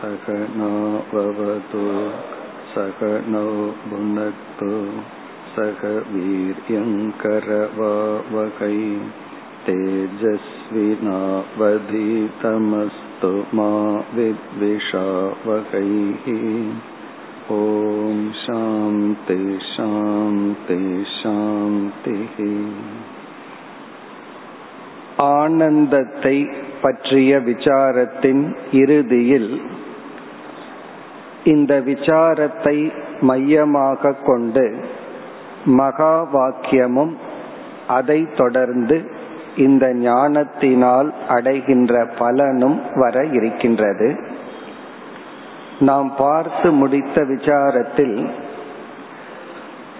सकनाववतु सकनौ भुनक्तु सक वीर्यङ्करवावकै तेजस्विनावधीतमस्तु मा विद्विषावकैः ॐ शान्ति शान्ति शान्तिः ஆனந்தத்தை பற்றிய விசாரத்தின் இறுதியில் இந்த விசாரத்தை மையமாக கொண்டு மகா வாக்கியமும் அதை தொடர்ந்து இந்த ஞானத்தினால் அடைகின்ற பலனும் வர இருக்கின்றது. நாம் பார்த்து முடித்த விசாரத்தில்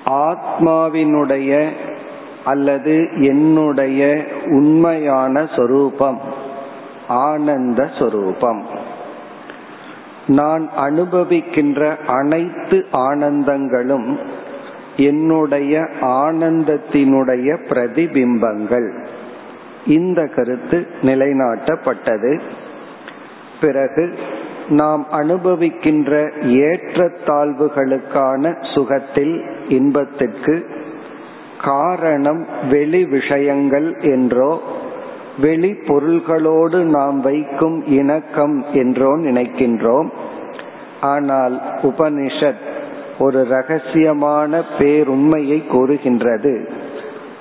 ஆத்மாவினுடைய அல்லது என்னுடைய உண்மையான சொரூபம் ஆனந்த சொரூபம். நான் அனுபவிக்கின்ற அனைத்து ஆனந்தங்களும் என்னுடைய ஆனந்தத்தினுடைய பிரதிபிம்பங்கள். இந்த கருத்து நிலைநாட்டப்பட்டது. பிறகு நாம் அனுபவிக்கின்ற ஏற்றத்தாழ்வுகளுக்கான சுகத்தில் இன்பத்திற்கு காரணம் வெளி விஷயங்கள் என்றோ வெளி பொருள்களோடு நாம் வைக்கும் இணக்கம் என்றோ நினைக்கின்றோம். ஆனால் உபனிஷத் ஒரு ரகசியமான பேருண்மையை கூறுகின்றது.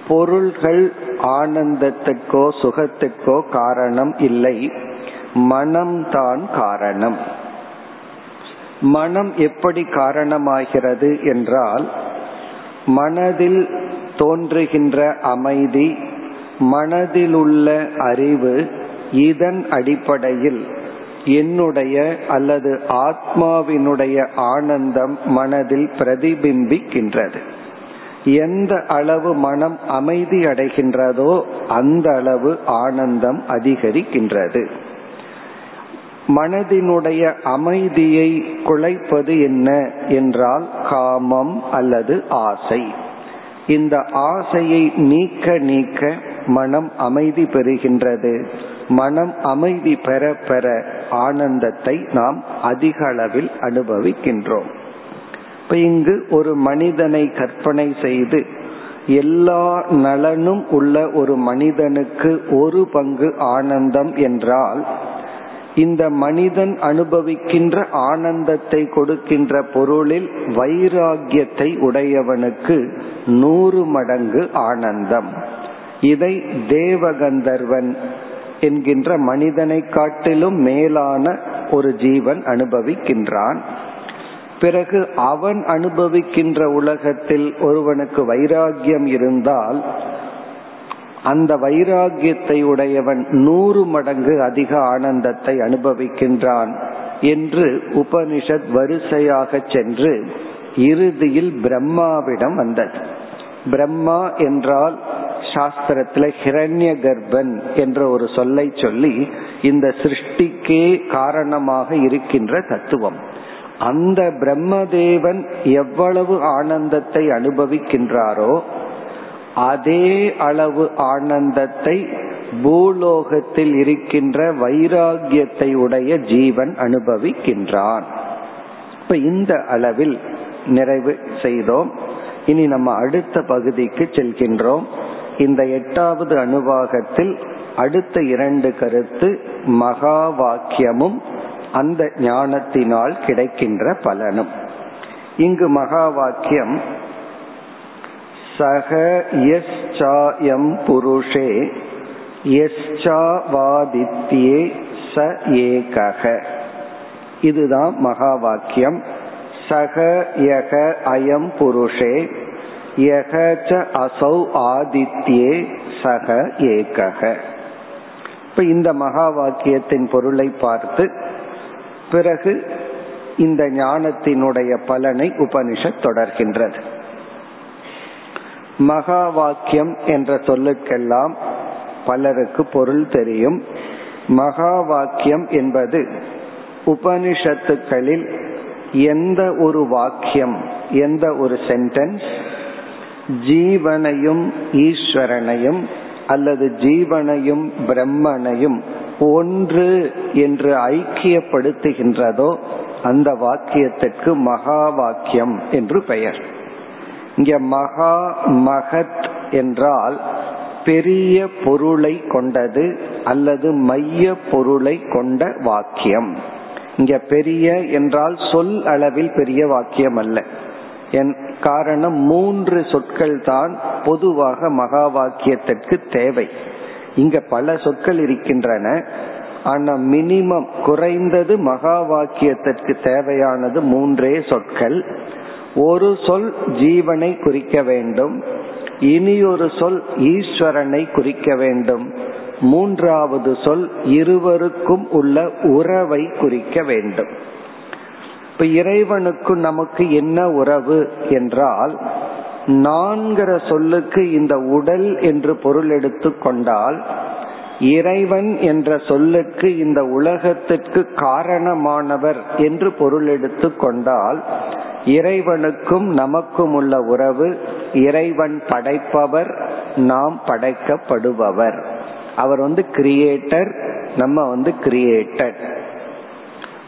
பொருள்கள் ஆனந்தத்துக்கோ சுகத்துக்கோ காரணம் இல்லை. மனம்தான் காரணம். மனம் எப்படி காரணமாகிறது என்றால் மனதில் தோன்றுகின்ற அமைதி மனதிலுள்ள அறிவு இதன் அடிப்படையில் என்னுடைய அல்லது ஆத்மாவினுடைய ஆனந்தம் மனதில் பிரதிபிம்பிக்கின்றது. எந்த அளவு மனம் அமைதி அடைகின்றதோ அந்த அளவு ஆனந்தம் அதிகரிக்கின்றது. மனதினுடைய அமைதியை குலைப்பது என்ன என்றால் காமம் அல்லது ஆசை. இந்த ஆசையை நீக்க நீக்க மனம் அமைதி பெறுகின்றது. மனம் அமைதி பெற பெற ஆனந்தத்தை நாம் அதிக அளவில் அனுபவிக்கின்றோம். இப்ப இங்கு ஒரு மனிதனை கற்பனை செய்து எல்லா நலனும் உள்ள ஒரு மனிதனுக்கு ஒரு பங்கு ஆனந்தம் என்றால் இந்த மனிதன் அனுபவிக்கின்ற ஆனந்தத்தை கொடுக்கின்ற பொருளில் வைராகியத்தை உடையவனுக்கு நூறு மடங்கு ஆனந்தம். இதை தேவகந்தர்வன் என்கின்ற மனிதனை காட்டிலும் மேலான ஒரு ஜீவன் அனுபவிக்கின்றான். பிறகு அவன் அனுபவிக்கின்ற உலகத்தில் ஒருவனுக்கு வைராகியம் இருந்தால் அந்த வைராகியத்தை உடையவன் நூறு மடங்கு அதிக ஆனந்தத்தை அனுபவிக்கின்றான் என்று உபனிஷத் வரிசையாக சென்று இறுதியில் பிரம்மாவிடம் வந்தது. பிரம்மா என்றால் சாஸ்திரத்துல ஹிரண்ய கர்ப்பன் என்ற ஒரு சொல்லை சொல்லி இந்த சிருஷ்டிக்கே காரணமாக இருக்கின்ற தத்துவம். அந்த பிரம்மதேவன் எவ்வளவு ஆனந்தத்தை அனுபவிக்கின்றாரோ அதே அளவு ஆனந்தத்தை பூலோகத்தில் இருக்கின்ற வைராகியத்தை உடைய ஜீவன் அனுபவிக்கின்றான். இப்ப இந்த அளவில் நிறைவு செய்தோம். இனி நம்ம அடுத்த பகுதிக்கு செல்கின்றோம். இந்த எட்டாவது அணுவாகத்தில் அடுத்த இரண்டு கருத்து மகா வாக்கியமும் அந்த ஞானத்தினால் கிடைக்கின்ற பலனும். இங்கு மகா வாக்கியம் சக எஸ்சாயம் புருஷே எஸ்சாவாதித்யே ச ஏகக. இதுதான் மகா வாக்கியம். சக யக அயம் புருஷே யக ச அசௌ ஆதித்யே சக ஏகக. இப்ப இந்த மகா வாக்கியத்தின் பொருளை பார்த்து பிறகு இந்த ஞானத்தினுடைய பலனை உபனிஷத் தொடர்கின்றது. மகா வாக்கியம் என்ற சொல்லுக்கெல்லாம் பலருக்கு பொருள் தெரியும். மகா வாக்கியம் என்பது உபனிஷத்துக்களில் எந்த ஒரு வாக்கியம் எந்த ஒரு சென்டென்ஸ் ஜீவனையும் ஈஸ்வரனையும் அல்லது ஜீவனையும் பிரம்மனையும் ஒன்று என்று ஐக்கியப்படுத்துகின்றதோ அந்த வாக்கியத்திற்கு மகா வாக்கியம் என்று பெயர். இங்க மகா மகத் என்றால் பெரிய பொருளை கொண்டது அல்லது மைய பொருளை கொண்ட வாக்கியம். இங்க பெரிய என்றால் சொல் அளவில் பெரிய வாக்கியம் அல்ல என் காரணம் மூன்று சொற்கள் தான் பொதுவாக மகா வாக்கியத்திற்கு தேவை. இங்க பல சொற்கள் இருக்கின்றன. ஆனா மினிமம் குறைந்தது மகா வாக்கியத்திற்கு தேவையானது மூன்றே சொற்கள். ஒரு சொல் ஜீவனை குறிக்க வேண்டும். இனி ஒரு சொல் ஈஸ்வரனை குறிக்க வேண்டும். மூன்றாவது சொல் இருவருக்கும் உள்ள உறவை குறிக்க வேண்டும். இப்ப இறைவனுக்கும் நமக்கு என்ன உறவு என்றால் நான்கிற சொல்லுக்கு இந்த உடல் என்று பொருள் எடுத்து கொண்டால் இறைவன் என்ற சொல்லுக்கு இந்த உலகத்திற்கு காரணமானவர் என்று பொருள் எடுத்து கொண்டால் இறைவனுக்கும் நமக்கும் உள்ள உறவு இறைவன் படைப்பவர் நாம் படைக்கப்படுபவர். அவர் வந்து கிரியேட்டர் நம்ம வந்து கிரியேட்டர்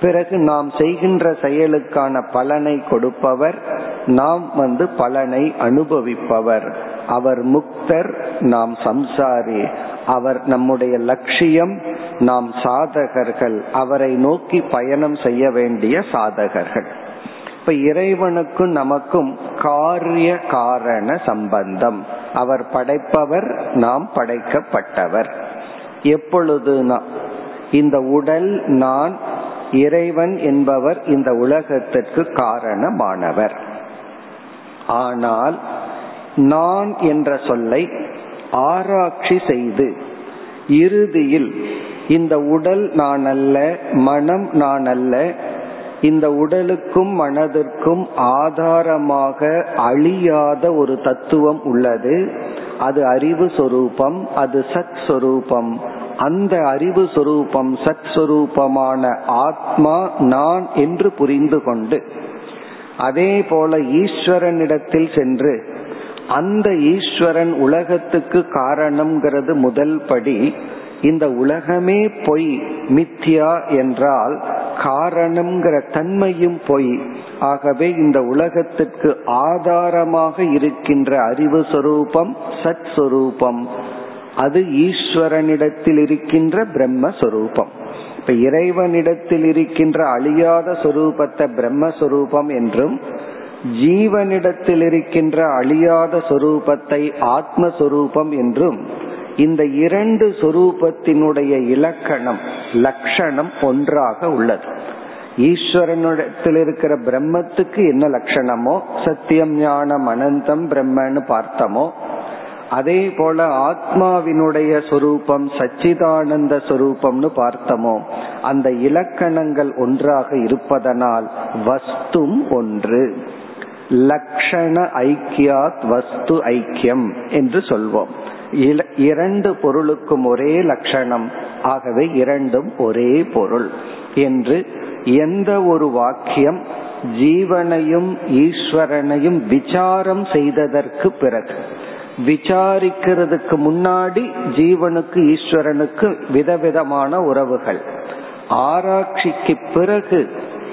பிறகு நாம் செய்கின்ற செயலுக்கான பலனை கொடுப்பவர் நாம் வந்து பலனை அனுபவிப்பவர். அவர் முக்தர் நாம் சம்சாரி. அவர் நம்முடைய லட்சியம் நாம் சாதகர்கள். அவரை நோக்கி பயணம் செய்ய வேண்டிய சாதகர்கள். இப்ப இறைவனுக்கும் நமக்கும் காரிய காரண சம்பந்தம். அவர் படைப்பவர் நாம் படைக்கப்பட்டவர். எப்பொழுது இந்த உடல் நான் இறைவன் என்பவர் இந்த உலகத்திற்கு காரணமானவர். ஆனால் நான் என்ற சொல்லை ஆராய்ச்சி செய்து இறுதியில் இந்த உடல் நான் அல்ல மனம் நான் அல்ல இந்த உடலுக்கும் மனதிற்கும் ஆதாரமாக அழியாத ஒரு தத்துவம் உள்ளது. அது அறிவு சொரூபம் அது சத் சொரூபம். அந்த அறிவு சொரூபம் சத் சொரூபமான ஆத்மா நான் என்று புரிந்து கொண்டு அதே போல ஈஸ்வரனிடத்தில் சென்று அந்த ஈஸ்வரன் உலகத்துக்கு காரணம்ங்கிறது முதல் படி இந்த உலகமே பொய் மித்யா என்றால் காரணம்ங்கிற தன்மையும் பொய் ஆகவே இந்த உலகத்திற்கு ஆதாரமாக இருக்கின்ற அறிவு சொரூபம் சத் சொரூபம். அது ஈஸ்வரனிடத்தில் இருக்கின்ற பிரம்மஸ்வரூபம் இப்ப இறைவனிடத்தில் இருக்கின்ற அழியாத சொரூபத்தை பிரம்மஸ்வரூபம் என்றும் ஜீவனிடத்தில் இருக்கின்ற அழியாத சொரூபத்தை ஆத்மஸ்வரூபம் என்றும் இந்த இரண்டு சொரூபத்தினுடைய இலக்கணம் லட்சணம் ஒன்றாக உள்ளது. ஈஸ்வரனிடத்தில் இருக்கிற பிரம்மத்துக்கு என்ன லட்சணமோ சத்தியம் ஞானம் அனந்தம் பிரம்மன்னு பார்த்தமோ அதே போல ஆத்மாவினுடைய சொரூபம் சச்சிதானந்த சொரூபம்னு பார்த்தமோ அந்த இலக்கணங்கள் ஒன்றாக இருப்பதனால் வஸ்தும் ஒன்று. லக்ஷண ஐக்கியாத் வஸ்து ஐக்கியம் என்று சொல்வோம். இரண்டு பொருளுக்கும் ஒரே லட்சணம். ஆகவே இரண்டும் ஒரே பொருள். என்று எந்த ஒரு வாக்கியம் ஜீவனையும் ஈஸ்வரனையும் விசாரம் செய்ததற்கு பிறகு விசாரிக்கிறதுக்கு முன்னாடி ஜீவனுக்கு ஈஸ்வரனுக்கு விதவிதமான உறவுகள். ஆராய்ச்சிக்கு பிறகு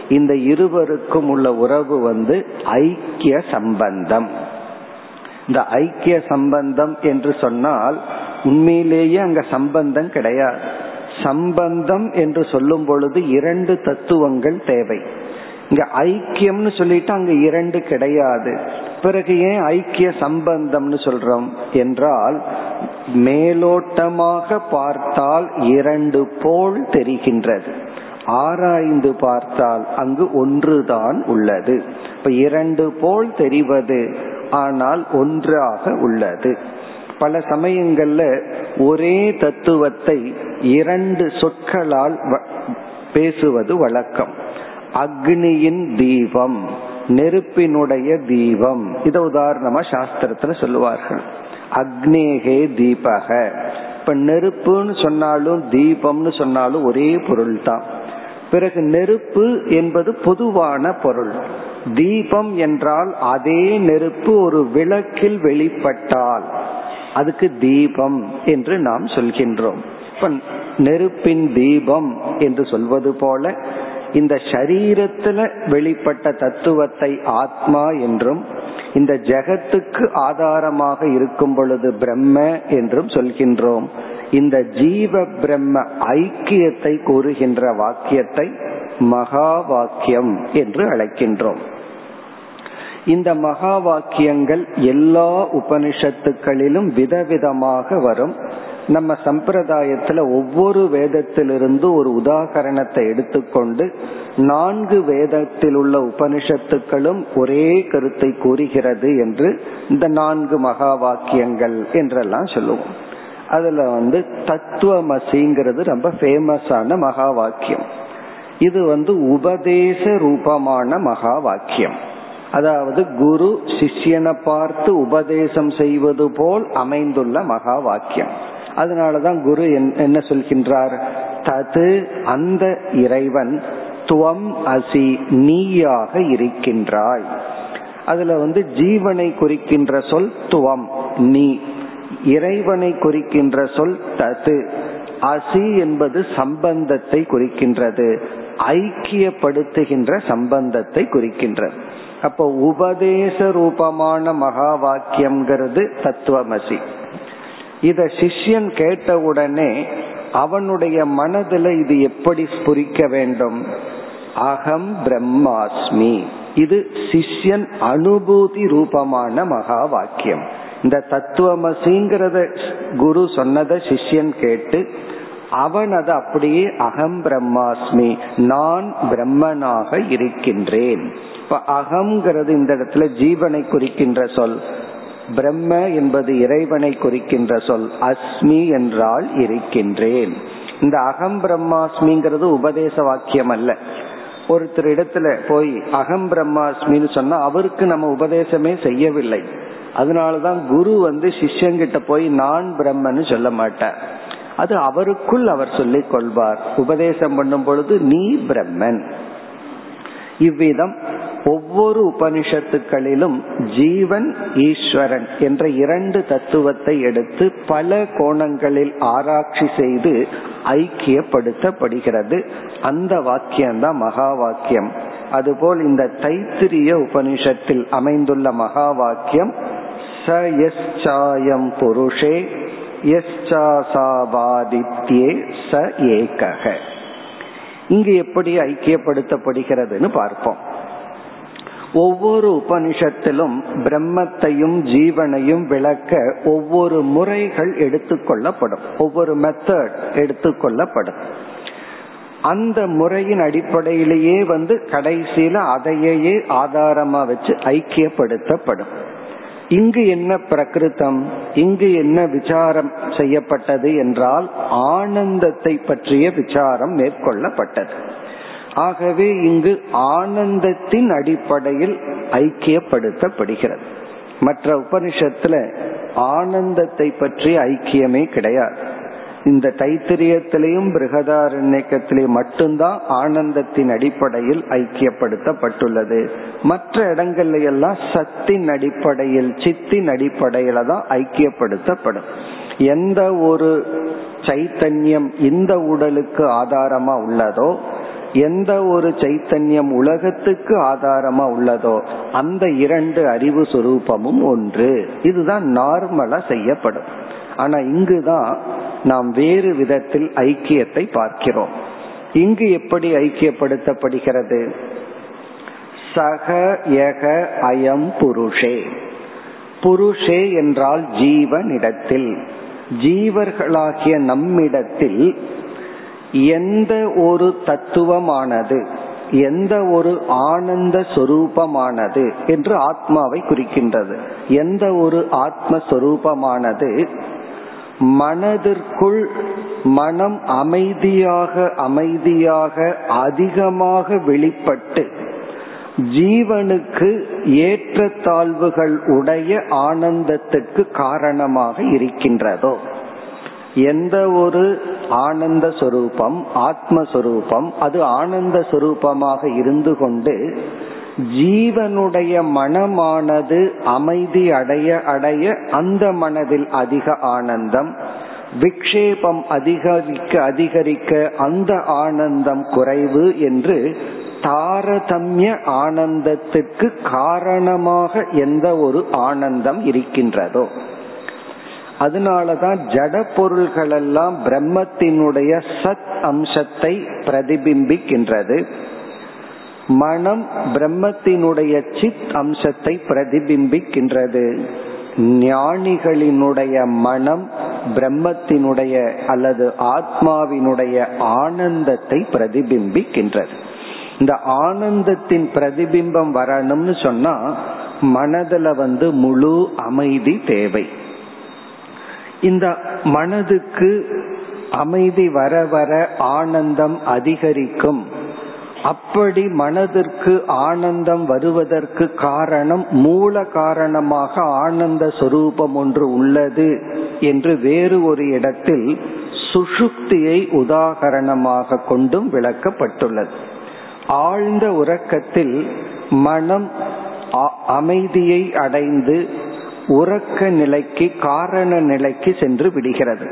இந்த இருவருக்கும் உள்ள உறவு வந்து ஐக்கிய சம்பந்தம். இந்த ஐக்கிய சம்பந்தம் என்று சொன்னால் உண்மையிலேயே அங்க சம்பந்தம் கிடையாது. சம்பந்தம் என்று சொல்லும் பொழுது இரண்டு தத்துவங்கள் தேவை. இங்க ஐக்கியம்னு சொல்லிட்டு அங்க இரண்டு கிடையாது. பிறகு ஏன் ஐக்கிய சம்பந்தம்னு சொல்றோம் என்றால் மேலோட்டமாக பார்த்தால் இரண்டு போல் தெரிகின்றது. ஆராய்ந்து பார்த்தால் அங்கு ஒன்றுதான் உள்ளது. இப்ப இரண்டு போல் தெரிவது ஆனால் ஒன்றாக உள்ளது. பல சமயங்கள்ல ஒரே தத்துவத்தை இரண்டு சொற்களால் பேசுவது வழக்கம். அக்னியின் தீபம் நெருப்பினுடைய தீபம். இத உதாரணமா சாஸ்திரத்துல சொல்லுவார்கள். அக்னேகே தீபக. இப்ப நெருப்புன்னு சொன்னாலும் தீபம்னு சொன்னாலும் ஒரே பொருள் தான் பிறகு நெருப்பு என்பது பொதுவான பொருள். தீபம் என்றால் அதே நெருப்பு ஒரு விளக்கில் வெளிப்பட்டால் அதுக்கு தீபம் என்று நாம் சொல்கின்றோம். இப்ப நெருப்பின் தீபம் என்று சொல்வது போல இந்த சரீரத்துல வெளிப்பட்ட தத்துவத்தை ஆத்மா என்றும் இந்த ஜெகத்துக்கு ஆதாரமாக இருக்கும் பொழுது பிரம்ம என்றும் சொல்கின்றோம். இந்த ஜீவ பிரம்ம ஐக்கியத்தை கூறுகின்ற வாக்கியத்தை மகா வாக்கியம் என்று அழைக்கின்றோம். இந்த மகா வாக்கியங்கள் எல்லா உபனிஷத்துக்களிலும் விதவிதமாக வரும். நம்ம சம்பிரதாயத்துல ஒவ்வொரு வேதத்திலிருந்து ஒரு உதாகரணத்தை எடுத்துக்கொண்டு நான்கு வேதத்தில் உள்ள உபனிஷத்துக்களும் ஒரே கருத்தை கூறுகிறது என்று இந்த நான்கு மகா வாக்கியங்கள் என்றெல்லாம் சொல்லுவோம். அதுல வந்து தத்துவமசிங்கிறது ரொம்ப ஃபேமஸான மகா வாக்கியம் இது வந்து உபதேச ரூபமான மகா வாக்கியம் அதாவது குரு சிஷ்யனை பார்த்து உபதேசம் செய்வது போல் அமைந்துள்ள மகா வாக்கியம் அதனாலதான் குரு என்ன சொல்கின்றார்? தது அந்த இறைவன் துவம் அசி நீயாக இருக்கின்றாய். அதுல வந்து ஜீவனை குறிக்கின்ற சொல் துவம் நீ. இறைவனை குறிக்கின்ற சொல் தது. அசி என்பது சம்பந்தத்தை குறிக்கின்றது. ஐக்கியப்படுத்துகின்ற சம்பந்தத்தை குறிக்கின்றது. அப்போ உபதேச ரூபமான மகா வாக்கியம்ங்கிறது தத்துவமசி. இத சிஷ்யன் கேட்டவுடனே அவனுடைய மனதில் இது எப்படி புரிக்க வேண்டும்? அகம் பிரம்மாஸ்மி. இது சிஷ்யன் அனுபூதி ரூபமான மகா வாக்கியம் இந்த தத்துவமசிங்கிறத குரு சொன்னதை சிஷ்யன் கேட்டு அவன் அதை அப்படியே அகம் பிரம்மாஸ்மி. நான் பிரம்மனாக இருக்கின்றேன். இப்ப அகம்ங்கிறது இந்த இடத்துல ஜீவனை குறிக்கின்ற சொல். பிரம்ம என்பது இறைவனை குறிக்கின்ற சொல். அஸ்மி என்றால் இருக்கின்றேன். இந்த அகம் பிரம்மாஸ்மிங்கிறது உபதேச வாக்கியம் அல்ல. ஒருத்தர் இடத்துல போய் அகம் பிரம்மாஸ்மின்னு சொன்னா அவருக்கு நம்ம உபதேசமே செய்யவில்லை. அதனாலதான் குரு வந்து சிஷ்யங்கிட்ட போய் நான் பிரம்மன்னு சொல்ல மாட்டார். அது அவருக்குள் அவர் சொல்லிக் கொள்வார். உபதேசம் பண்ணும் பொழுது நீ பிரம்மன். இவ்விதம் ஒவ்வொரு உபனிஷத்துக்களிலும் ஜீவன் ஈஸ்வரன் என்ற இரண்டு தத்துவத்தை எடுத்து பல கோணங்களில் ஆராய்ச்சி செய்து ஐக்கியப்படுத்தப்படுகிறது. அந்த வாக்கியம்தான் மகா வாக்கியம் அதுபோல் இந்த தைத்திரிய உபனிஷத்தில் அமைந்துள்ள மகா வாக்கியம் ச எஸ் சாயம் புருஷே எஸ்சாசாவாதித்யே ச ஏகக. இங்கு எப்படி ஐக்கியப்படுத்தப்படுகிறதுன்னு பார்ப்போம். ஒவ்வொரு உபனிஷத்திலும் பிரம்மத்தையும் ஜீவனையும் விளக்க ஒவ்வொரு முறைகள் எடுத்துக்கொள்ளப்படும். ஒவ்வொரு மெத்தட் எடுத்துக்கொள்ளப்படும். அந்த முறையின் அடிப்படையிலேயே வந்து கடைசியில அதையே ஆதாரமா வச்சு ஐக்கியப்படுத்தப்படும். இங்கு என்ன பிரகிருத்தம் இங்கு என்ன விசாரம் செய்யப்பட்டது என்றால் ஆனந்தத்தை பற்றிய விசாரம் மேற்கொள்ளப்பட்டது. ஆகவே இங்கு ஆனந்தத்தின் அடிப்படையில் ஐக்கியப்படுத்தப்படுகிறது. மற்ற உபனிஷத்துல ஆனந்தத்தை பற்றி ஐக்கியமே கிடையாது. இந்த தைத்திரியத்திலையும் பிருகதாரண்யத்திலையும் மட்டும்தான் ஆனந்தத்தின் அடிப்படையில் ஐக்கியப்படுத்தப்பட்டுள்ளது. மற்ற இடங்கள்ல எல்லாம் சத்தின் அடிப்படையில் சித்தின் அடிப்படையில தான் ஐக்கியப்படுத்தப்படும். எந்த ஒரு சைத்தன்யம் இந்த உடலுக்கு ஆதாரமா உள்ளதோ எந்த ஒரு சைத்தன்யம் உலகத்துக்கு ஆதாரமா உள்ளதோ அந்த இரண்டு அறிவு சுரூபமும் ஒன்று. இதுதான் நார்மலா செய்யப்படும். ஆனா இங்குதான் நாம் வேறு விதத்தில் ஐக்கியத்தை பார்க்கிறோம். இங்கு எப்படி ஐக்கியப்படுத்தப்படுகிறது? சக யக அயம் புருஷே. புருஷே என்றால் ஜீவனிடத்தில். ஜீவர்களாகிய நம்மிடத்தில் எந்த ஒரு தத்துவமானது எந்த ஒரு ஆனந்த சொரூபமானது என்று ஆத்மாவை குறிக்கின்றது. எந்த ஒரு ஆத்மஸ்வரூபமானது மனதிற்குள் மனம் அமைதியாக அமைதியாக அதிகமாக வெளிப்பட்டு ஜீவனுக்கு ஏற்றத்தாழ்வுகள் உடைய ஆனந்தத்துக்கு காரணமாக இருக்கின்றதோ. எந்த ஒரு ஆனந்த சொரூபம் ஆத்மஸ்வரூபம் அது ஆனந்த சொரூபமாக இருந்து கொண்டு ஜீவனுடைய மனமானது அமைதி அடைய அடைய அந்த மனதில் அதிக ஆனந்தம் விக்ஷேபம் அதிகரிக்க அதிகரிக்க அந்த ஆனந்தம் குறைவு என்று தாரதமிய ஆனந்தத்துக்கு காரணமாக எந்த ஒரு ஆனந்தம் இருக்கின்றதோ. அதனாலதான் ஜட பொருள்கள் எல்லாம் பிரம்மத்தினுடைய சத் அம்சத்தை பிரதிபிம்பிக்கின்றது. மனம் பிரம்மத்தினுடைய சித் அம்சத்தை பிரதிபிம்பிக்கின்றது. ஞானிகளினுடைய மனம் பிரம்மத்தினுடைய அல்லது ஆத்மாவினுடைய ஆனந்தத்தை பிரதிபிம்பிக்கின்றது. இந்த ஆனந்தத்தின் பிரதிபிம்பம் வரணும்னு சொன்னா மனதுல வந்து முழு அமைதி தேவை. இந்த மனதுக்கு அமைதி வர வர ஆனந்தம் அதிகரிக்கும். அப்படி மனதிற்கு ஆனந்தம் வருவதற்கு காரணம் மூல காரணமாக ஆனந்த சொரூபம் ஒன்று உள்ளது என்று வேறு ஒரு இடத்தில் சுஷுப்தியை உதாகரணமாக கொண்டும் விளக்கப்பட்டுள்ளது. ஆழ்ந்த உறக்கத்தில் மனம் அமைதியை அடைந்து உறக்க நிலைக்கு காரண நிலைக்கு சென்று விடுகிறது.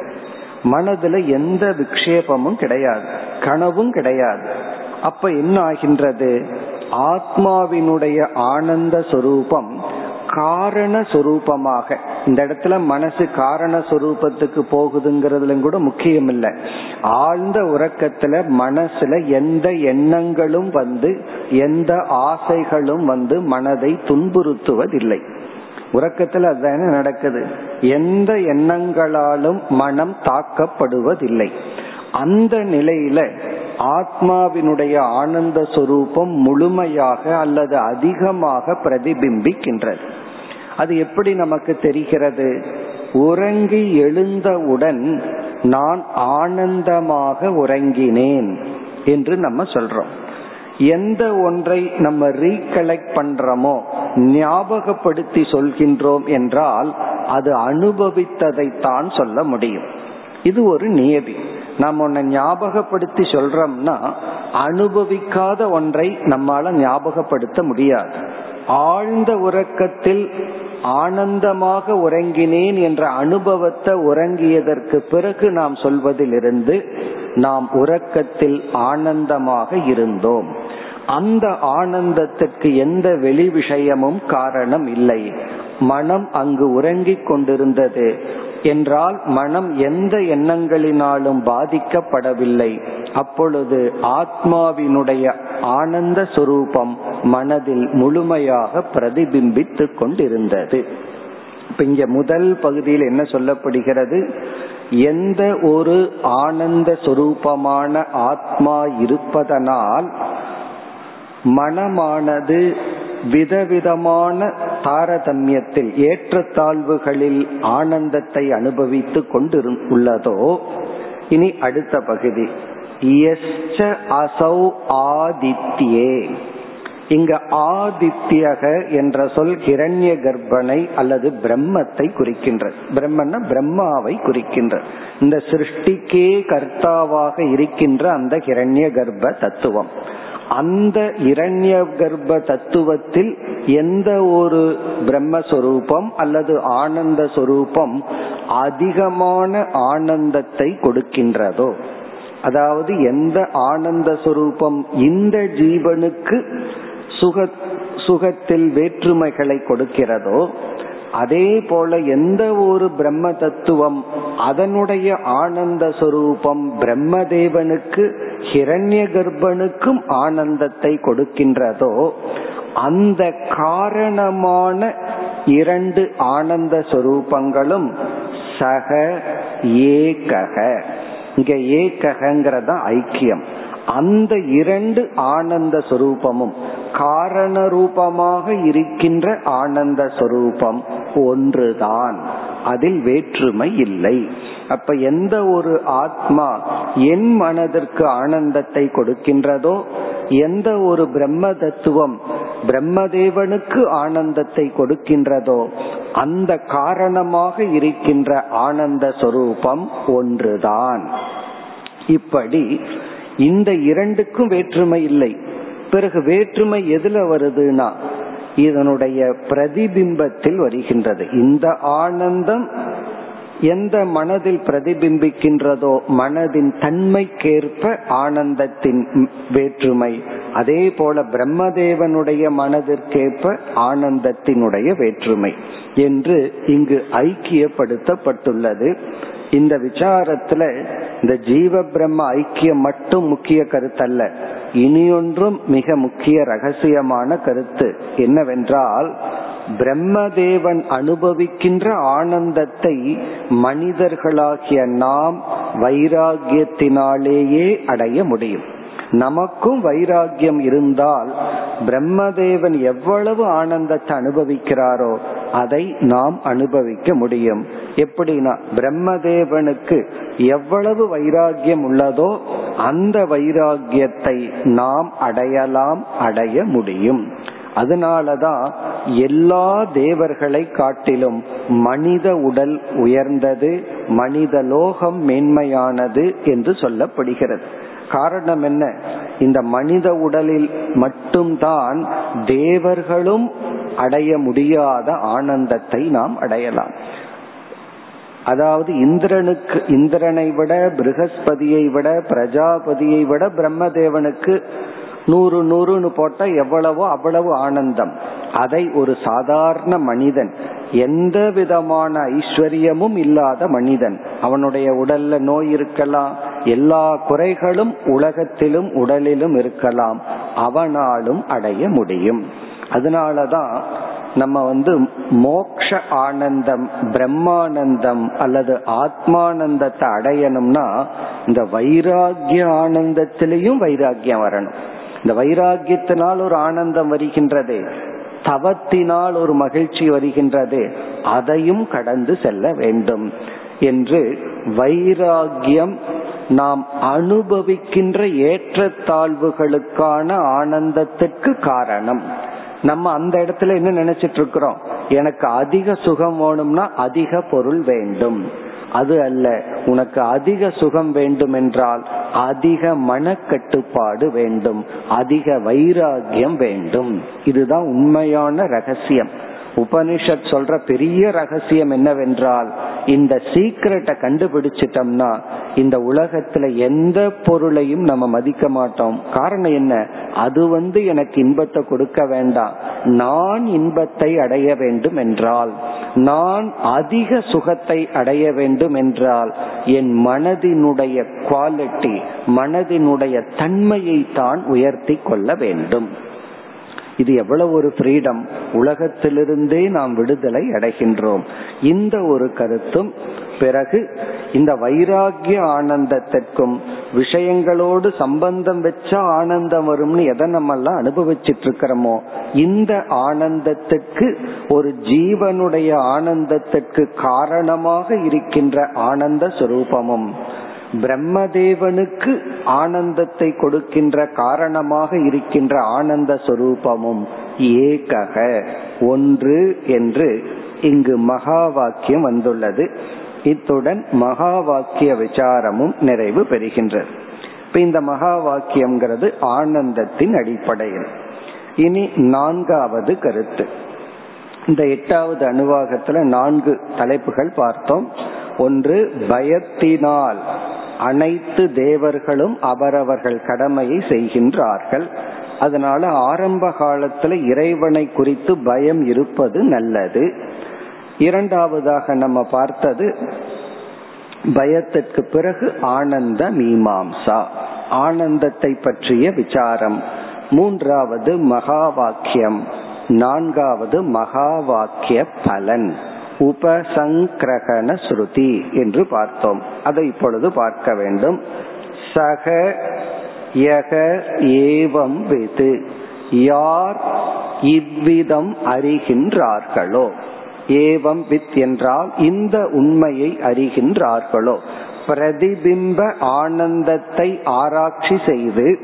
மனதுல எந்த விக்ஷேபமும் கிடையாது கனவும் கிடையாது. அப்ப என்ன ஆகின்றது? ஆத்மாவினுடைய ஆனந்த சொரூபம் காரண சொரூபமாக. இந்த இடத்துல மனசு காரண சொரூபத்துக்கு போகுதுங்கிறதுல கூட முக்கியம் இல்லை ஆழ்ந்த உறக்கத்துல மனசுல எந்த எண்ணங்களும் வந்து எந்த ஆசைகளும் வந்து மனதை துன்புறுத்துவதில்லை. உறக்கத்துல அதுதானே நடக்குது. எந்த எண்ணங்களாலும் மனம் தாக்கப்படுவதில்லை. அந்த நிலையில ஆத்மாவினுடைய ஆனந்த சொரூபம் முழுமையாக அல்லது அதிகமாக பிரதிபிம்பிக்கின்றது. அது எப்படி நமக்கு தெரிகிறது? உறங்கி எழுந்தவுடன் நான் ஆனந்தமாக உறங்கினேன் என்று நம்ம சொல்றோம். எந்த ஒன்றை நம்ம ரீகலெக்ட் பண்றோமோ ஞாபகப்படுத்தி சொல்கின்றோம் என்றால் அது அனுபவித்ததைத்தான் சொல்ல முடியும். இது ஒரு நியதி. நாம் ஒன்ன ஞாபகப்படுத்தி சொல்றோம்னா அனுபவிக்காத ஒன்றை நம்மால ஞாபகப்படுத்த முடியாது. ஆழ்ந்த உறக்கத்தில் ஆனந்தமாக உறங்கினேன் என்ற அனுபவத்தை உறங்கியதற்கு பிறகு நாம் சொல்வதிலிருந்து நாம் உறக்கத்தில் ஆனந்தமாக இருந்தோம். அந்த ஆனந்தத்திற்கு எந்த வெளி விஷயமும் காரணம் இல்லை. மனம் அங்கு உறங்கிக் கொண்டிருந்தது. என்றால் மனம் எந்த எண்ணங்களினாலும் பாதிக்கப்படவில்லை. அப்பொழுது ஆத்மாவினுடைய ஆனந்த சுரூபம் மனதில் முழுமையாக பிரதிபிம்பித்து கொண்டிருந்தது. இப்ப இங்க முதல் பகுதியில் என்ன சொல்லப்படுகிறது? எந்த ஒரு ஆனந்த சுரூபமான ஆத்மா இருப்பதனால் மனமானது விதவிதமான தாரதமியத்தில் ஏற்றத்தாழ்வுகளில் ஆனந்தத்தை அனுபவித்து கொண்டு உள்ளதோ? இனி அடுத்த பகுதி. அசௌ ஆதித்யே. இங்க ஆதித்யக என்ற சொல் கிரண்ய கர்ப்பனை அல்லது பிரம்மத்தை குறிக்கின்ற பிரம்மன்னா பிரம்மாவை குறிக்கின்ற. இந்த சிருஷ்டிக்கே கர்த்தாவாக இருக்கின்ற அந்த கிரண்ய கர்ப்ப தத்துவம். அந்த இரண்ய கர்ப்ப தத்துவத்தில் எந்த ஒரு பிரம்மஸ்வரூபம் அல்லது ஆனந்த சொரூபம் அதிகமான ஆனந்தத்தை கொடுக்கின்றதோ அதாவது எந்த ஆனந்த சொரூபம் இந்த ஜீவனுக்கு சுக சுகத்தில் வேற்றுமைகளை கொடுக்கிறதோ அதே போல எந்த ஒரு பிரம்ம தத்துவம் அதனுடைய ஆனந்த சொரூபம் பிரம்மதேவனுக்கு ஹிரண்ய கர்ப்பனுக்கும் ஆனந்தத்தை கொடுக்கின்றதோ அந்த காரணமான இரண்டு ஆனந்த சொரூபங்களும் சக ஏகக. இங்க ஏகங்கிறத ஐக்கியம். அந்த இரண்டு ஆனந்த சொரூபமும் காரண ரூபமாக இருக்கின்ற ஆனந்த சொரூபம் ஒன்றுதான். அதில் வேற்றுமை இல்லை. அப்ப எந்த ஒரு ஆத்மா என் மனதிற்கு ஆனந்தத்தை கொடுக்கின்றதோ எந்த ஒரு பிரம்ம தத்துவம் பிரம்மதேவனுக்கு ஆனந்தத்தை கொடுக்கின்றதோ அந்த காரணமாக இருக்கின்ற ஆனந்த சொரூபம் ஒன்றுதான். இப்படி இந்த இரண்டுக்கும் வேற்றுமை இல்லை. பிறகு வேற்றுமை எதுல வருதுன்னா இதனுடைய பிரதிபிம்பத்தில் வருகின்றது. இந்த ஆனந்தம் எந்த மனதில் பிரதிபிம்பிக்கின்றதோ மனதின் தன்மைக்கேற்ப ஆனந்தத்தின் வேற்றுமை. அதே போல பிரம்மதேவனுடைய மனதிற்கேற்ப ஆனந்தத்தினுடைய வேற்றுமை என்று இங்கு ஐக்கியப்படுத்தப்பட்டுள்ளது. இந்த விசாரத்துல இந்த ஜீவ பிரம்ம ஐக்கியம் மட்டும் முக்கிய கருத்தல்ல. இனியொன்றும் மிக முக்கிய ரகசியமான கருத்து என்னவென்றால் பிரம்மதேவன் அனுபவிக்கின்ற ஆனந்தத்தை மனிதர்களாகிய நாம் வைராகியத்தினாலேயே அடைய முடியும். நமக்கும் வைராகியம் இருந்தால் பிரம்மதேவன் எவ்வளவு ஆனந்தத்தை அனுபவிக்கிறாரோ அதை நாம் அனுபவிக்க முடியும். எப்படின்னா பிரம்மதேவனுக்கு எவ்வளவு வைராகியம் உள்ளதோ அந்த வைராகியத்தை நாம் அடையலாம் அடைய முடியும். அதனாலதான் எல்லா தேவர்களை காட்டிலும் மனித உடல் உயர்ந்தது மனித லோகம் மேன்மையானது என்று சொல்லப்படுகிறது. காரணம் என்ன? இந்த மனித உடலில் மட்டும்தான் தேவர்களும் அடைய முடியாத ஆனந்தத்தை நாம் அடையலாம். அதாவது இந்திரனுக்கு இந்திரனை விட பிருகஸ்பதியை விட பிரஜாபதியை விட பிரம்மதேவனுக்கு நூறு நூறுன்னு போட்டா எவ்வளவோ அவ்வளவு ஆனந்தம். அதை ஒரு சாதாரண மனிதன் எந்த விதமான ஐஸ்வர்யமும் இல்லாத மனிதன் அவனுடைய உடல்ல நோய் இருக்கலாம் எல்லா குறைகளும் உலகத்திலும் உடலிலும் இருக்கலாம் அவனாலும் அடைய முடியும். அதனாலதான் நம்ம வந்து மோக்ஷ ஆனந்தம் பிரம்மானந்தம் அல்லது ஆத்மானந்தத்தை அடையணும்னா இந்த வைராகிய ஆனந்தத்திலையும் வைராகியம் வரணும். இந்த வைராகியத்தினால் ஒரு ஆனந்தம் வருகின்றது. தவத்தினால் ஒரு மகிழ்ச்சி வருகின்றது. அதையும் கடந்து செல்ல வேண்டும் என்று வைராகியம் நாம் அனுபவிக்கின்ற ஏற்றத்தாழ்வுகளுக்கான ஆனந்தத்திற்கு காரணம். நம்ம அந்த இடத்துல என்ன நினைச்சிட்டு இருக்கிறோம்? எனக்கு அதிக சுகம் வேணும்னா அதிக பொருள் வேண்டும். அது அல்ல உனக்கு அதிக சுகம் வேண்டும் என்றால் அதிக மனக்கட்டுப்பாடு வேண்டும். அதிக வைராகியம் வேண்டும். இதுதான் உண்மையான ரகசியம். உபனிஷத் சொல்ற பெரிய ரகசியம் என்னவென்றால் இந்த சீக்கிரட்டை கண்டுபிடிச்சிட்டோம்னா இந்த உலகத்துல எந்த பொருளையும் நம்ம மதிக்க மாட்டோம். காரணம் என்ன? அது வந்து எனக்கு இன்பத்தை கொடுக்க வேண்டாம். நான் இன்பத்தை அடைய வேண்டும் என்றால் நான் அதிக சுகத்தை அடைய வேண்டும் என்றால் என் மனதினுடைய குவாலிட்டி மனதினுடைய தன்மையை தான் உயர்த்தி கொள்ள வேண்டும். இது எவ்வளவு ஒரு ஃப்ரீடம் உலகத்திலிருந்தே நாம் விடுதலை அடைகின்றோம். இந்த ஒரு கருத்தும் பிறகு இந்த வைராகிய ஆனந்தத்திற்கும் விஷயங்களோடு சம்பந்தம் வச்சா ஆனந்தம் வரும்னு எதை நம்ம எல்லாம் அனுபவிச்சிட்டு இருக்கிறோமோ இந்த ஆனந்தத்துக்கு ஒரு ஜீவனுடைய ஆனந்தத்திற்கு காரணமாக இருக்கின்ற ஆனந்த சுரூபமும். பிரம்மதேவனுக்கு ஆனந்தத்தை கொடுக்கின்ற காரணமாக இருக்கின்ற ஆனந்த சொரூபமும் ஏகக ஒன்று என்று இங்கு மகா வாக்கியம் வந்துள்ளது. இத்துடன் மகா வாக்கிய விசாரமும் நிறைவு பெறுகின்றது. இப்ப இந்த மகா வாக்கியம்ங்கிறது ஆனந்தத்தின் அடிப்படையில். இனி நான்காவது கருத்து. இந்த எட்டாவது அணுவாகத்துல நான்கு தலைப்புகள் பார்த்தோம். ஒன்று பயத்தினால் அனைத்து தேவர்களும் அவரவர்கள் கடமையை செய்கின்றார்கள். அதனால ஆரம்ப காலத்துல இறைவனை குறித்து பயம் இருப்பது நல்லது. இரண்டாவதாக நம்ம பார்த்தது பயத்திற்கு பிறகு ஆனந்த மீமாம்சா ஆனந்தத்தை பற்றிய விசாரம். மூன்றாவது மகா வாக்கியம் நான்காவது மகா வாக்கிய பலன். உபசங்கிரகண ஸ்ருதி என்று பார்த்தோம். அதை இப்பொழுது பார்க்க வேண்டும். சக யக ஏவம் விது. யார் இவ்விதம் அறிகின்றார்களோ? ஏவம் வித் என்றால் இந்த உண்மையை அறிகின்றார்களோ? பிரதிபிம்ப ஆனந்தத்தை ஆராய்ச்சி செய்து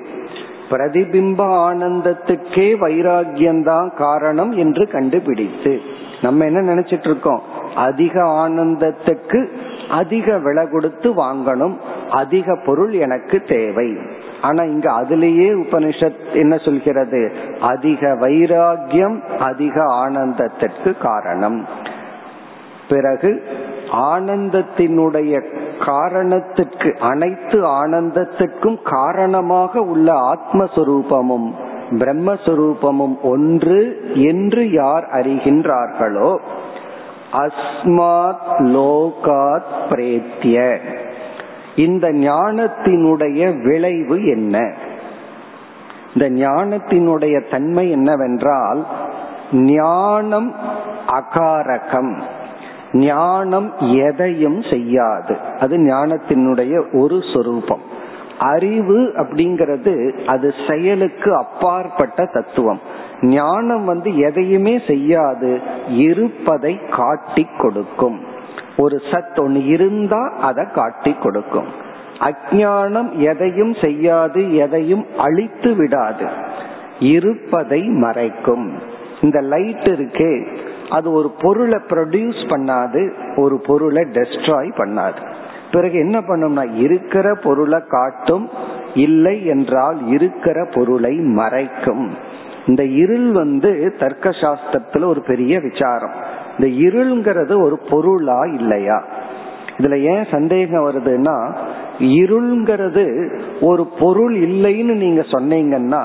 பிரதிபிம்ப ஆனந்தத்துக்கே வைராகியம்தான் காரணம் என்று கண்டுபிடித்து நம்ம என்ன நினைச்சிட்டு இருக்கோம்? அதிக ஆனந்தத்துக்கு அதிக விலை கொடுத்து வாங்கணும். அதிக பொருள் எனக்கு தேவை. ஆனா இங்க அதுலேயே உபனிஷத் என்ன சொல்கிறது? அதிக வைராகியம் அதிக ஆனந்தத்திற்கு காரணம். பிறகு ஆனந்தத்தினுடைய காரணத்திற்கு அனைத்து ஆனந்தத்திற்கும் காரணமாக உள்ள ஆத்மஸ்வரூபமும் பிரம்மஸ்வரூபமும் ஒன்று என்று யார் அறிகின்றார்களோ அஸ்மாத் லோகாத் பிரேத்திய. இந்த ஞானத்தினுடைய விளைவு என்ன? இந்த ஞானத்தினுடைய தன்மை என்னவென்றால் ஞானம் அகாரகம். ஞானம் எதையும் செய்யாது. அது ஞானத்தினுடைய ஒரு சொரூபம். அறிவு அப்படிங்கிறது அது செயலுக்கு அப்பாற்பட்ட தத்துவம். ஞானம் வந்து எதையுமே செய்யாது இருப்பதை காட்டி கொடுக்கும். ஒரு சத் ஒன்று இருந்தா அதை காட்டி கொடுக்கும். அஜானம் எதையும் செய்யாது எதையும் அழித்து விடாது. இருப்பதை மறைக்கும். இந்த லைட் இருக்கே அது ஒரு பொருளை ப்ரொடியூஸ் பண்ணாது ஒரு பொருளை டெஸ்ட்ராய் பண்ணாது. பிறகு என்ன பண்ணும்னா இருக்கிற பொருளை காட்டும் இல்லை என்றால் இருக்கிற பொருளை மறைக்கும். இந்த இருள் வந்து தர்க்க சாஸ்திரத்துல ஒரு பெரிய விசாரம். இந்த இருள்ங்கிறது ஒரு பொருளா இல்லையா? இதுல ஏன் சந்தேகம் வருதுன்னா இருள்ங்கிறது ஒரு பொருள் இல்லைன்னு நீங்க சொன்னீங்கன்னா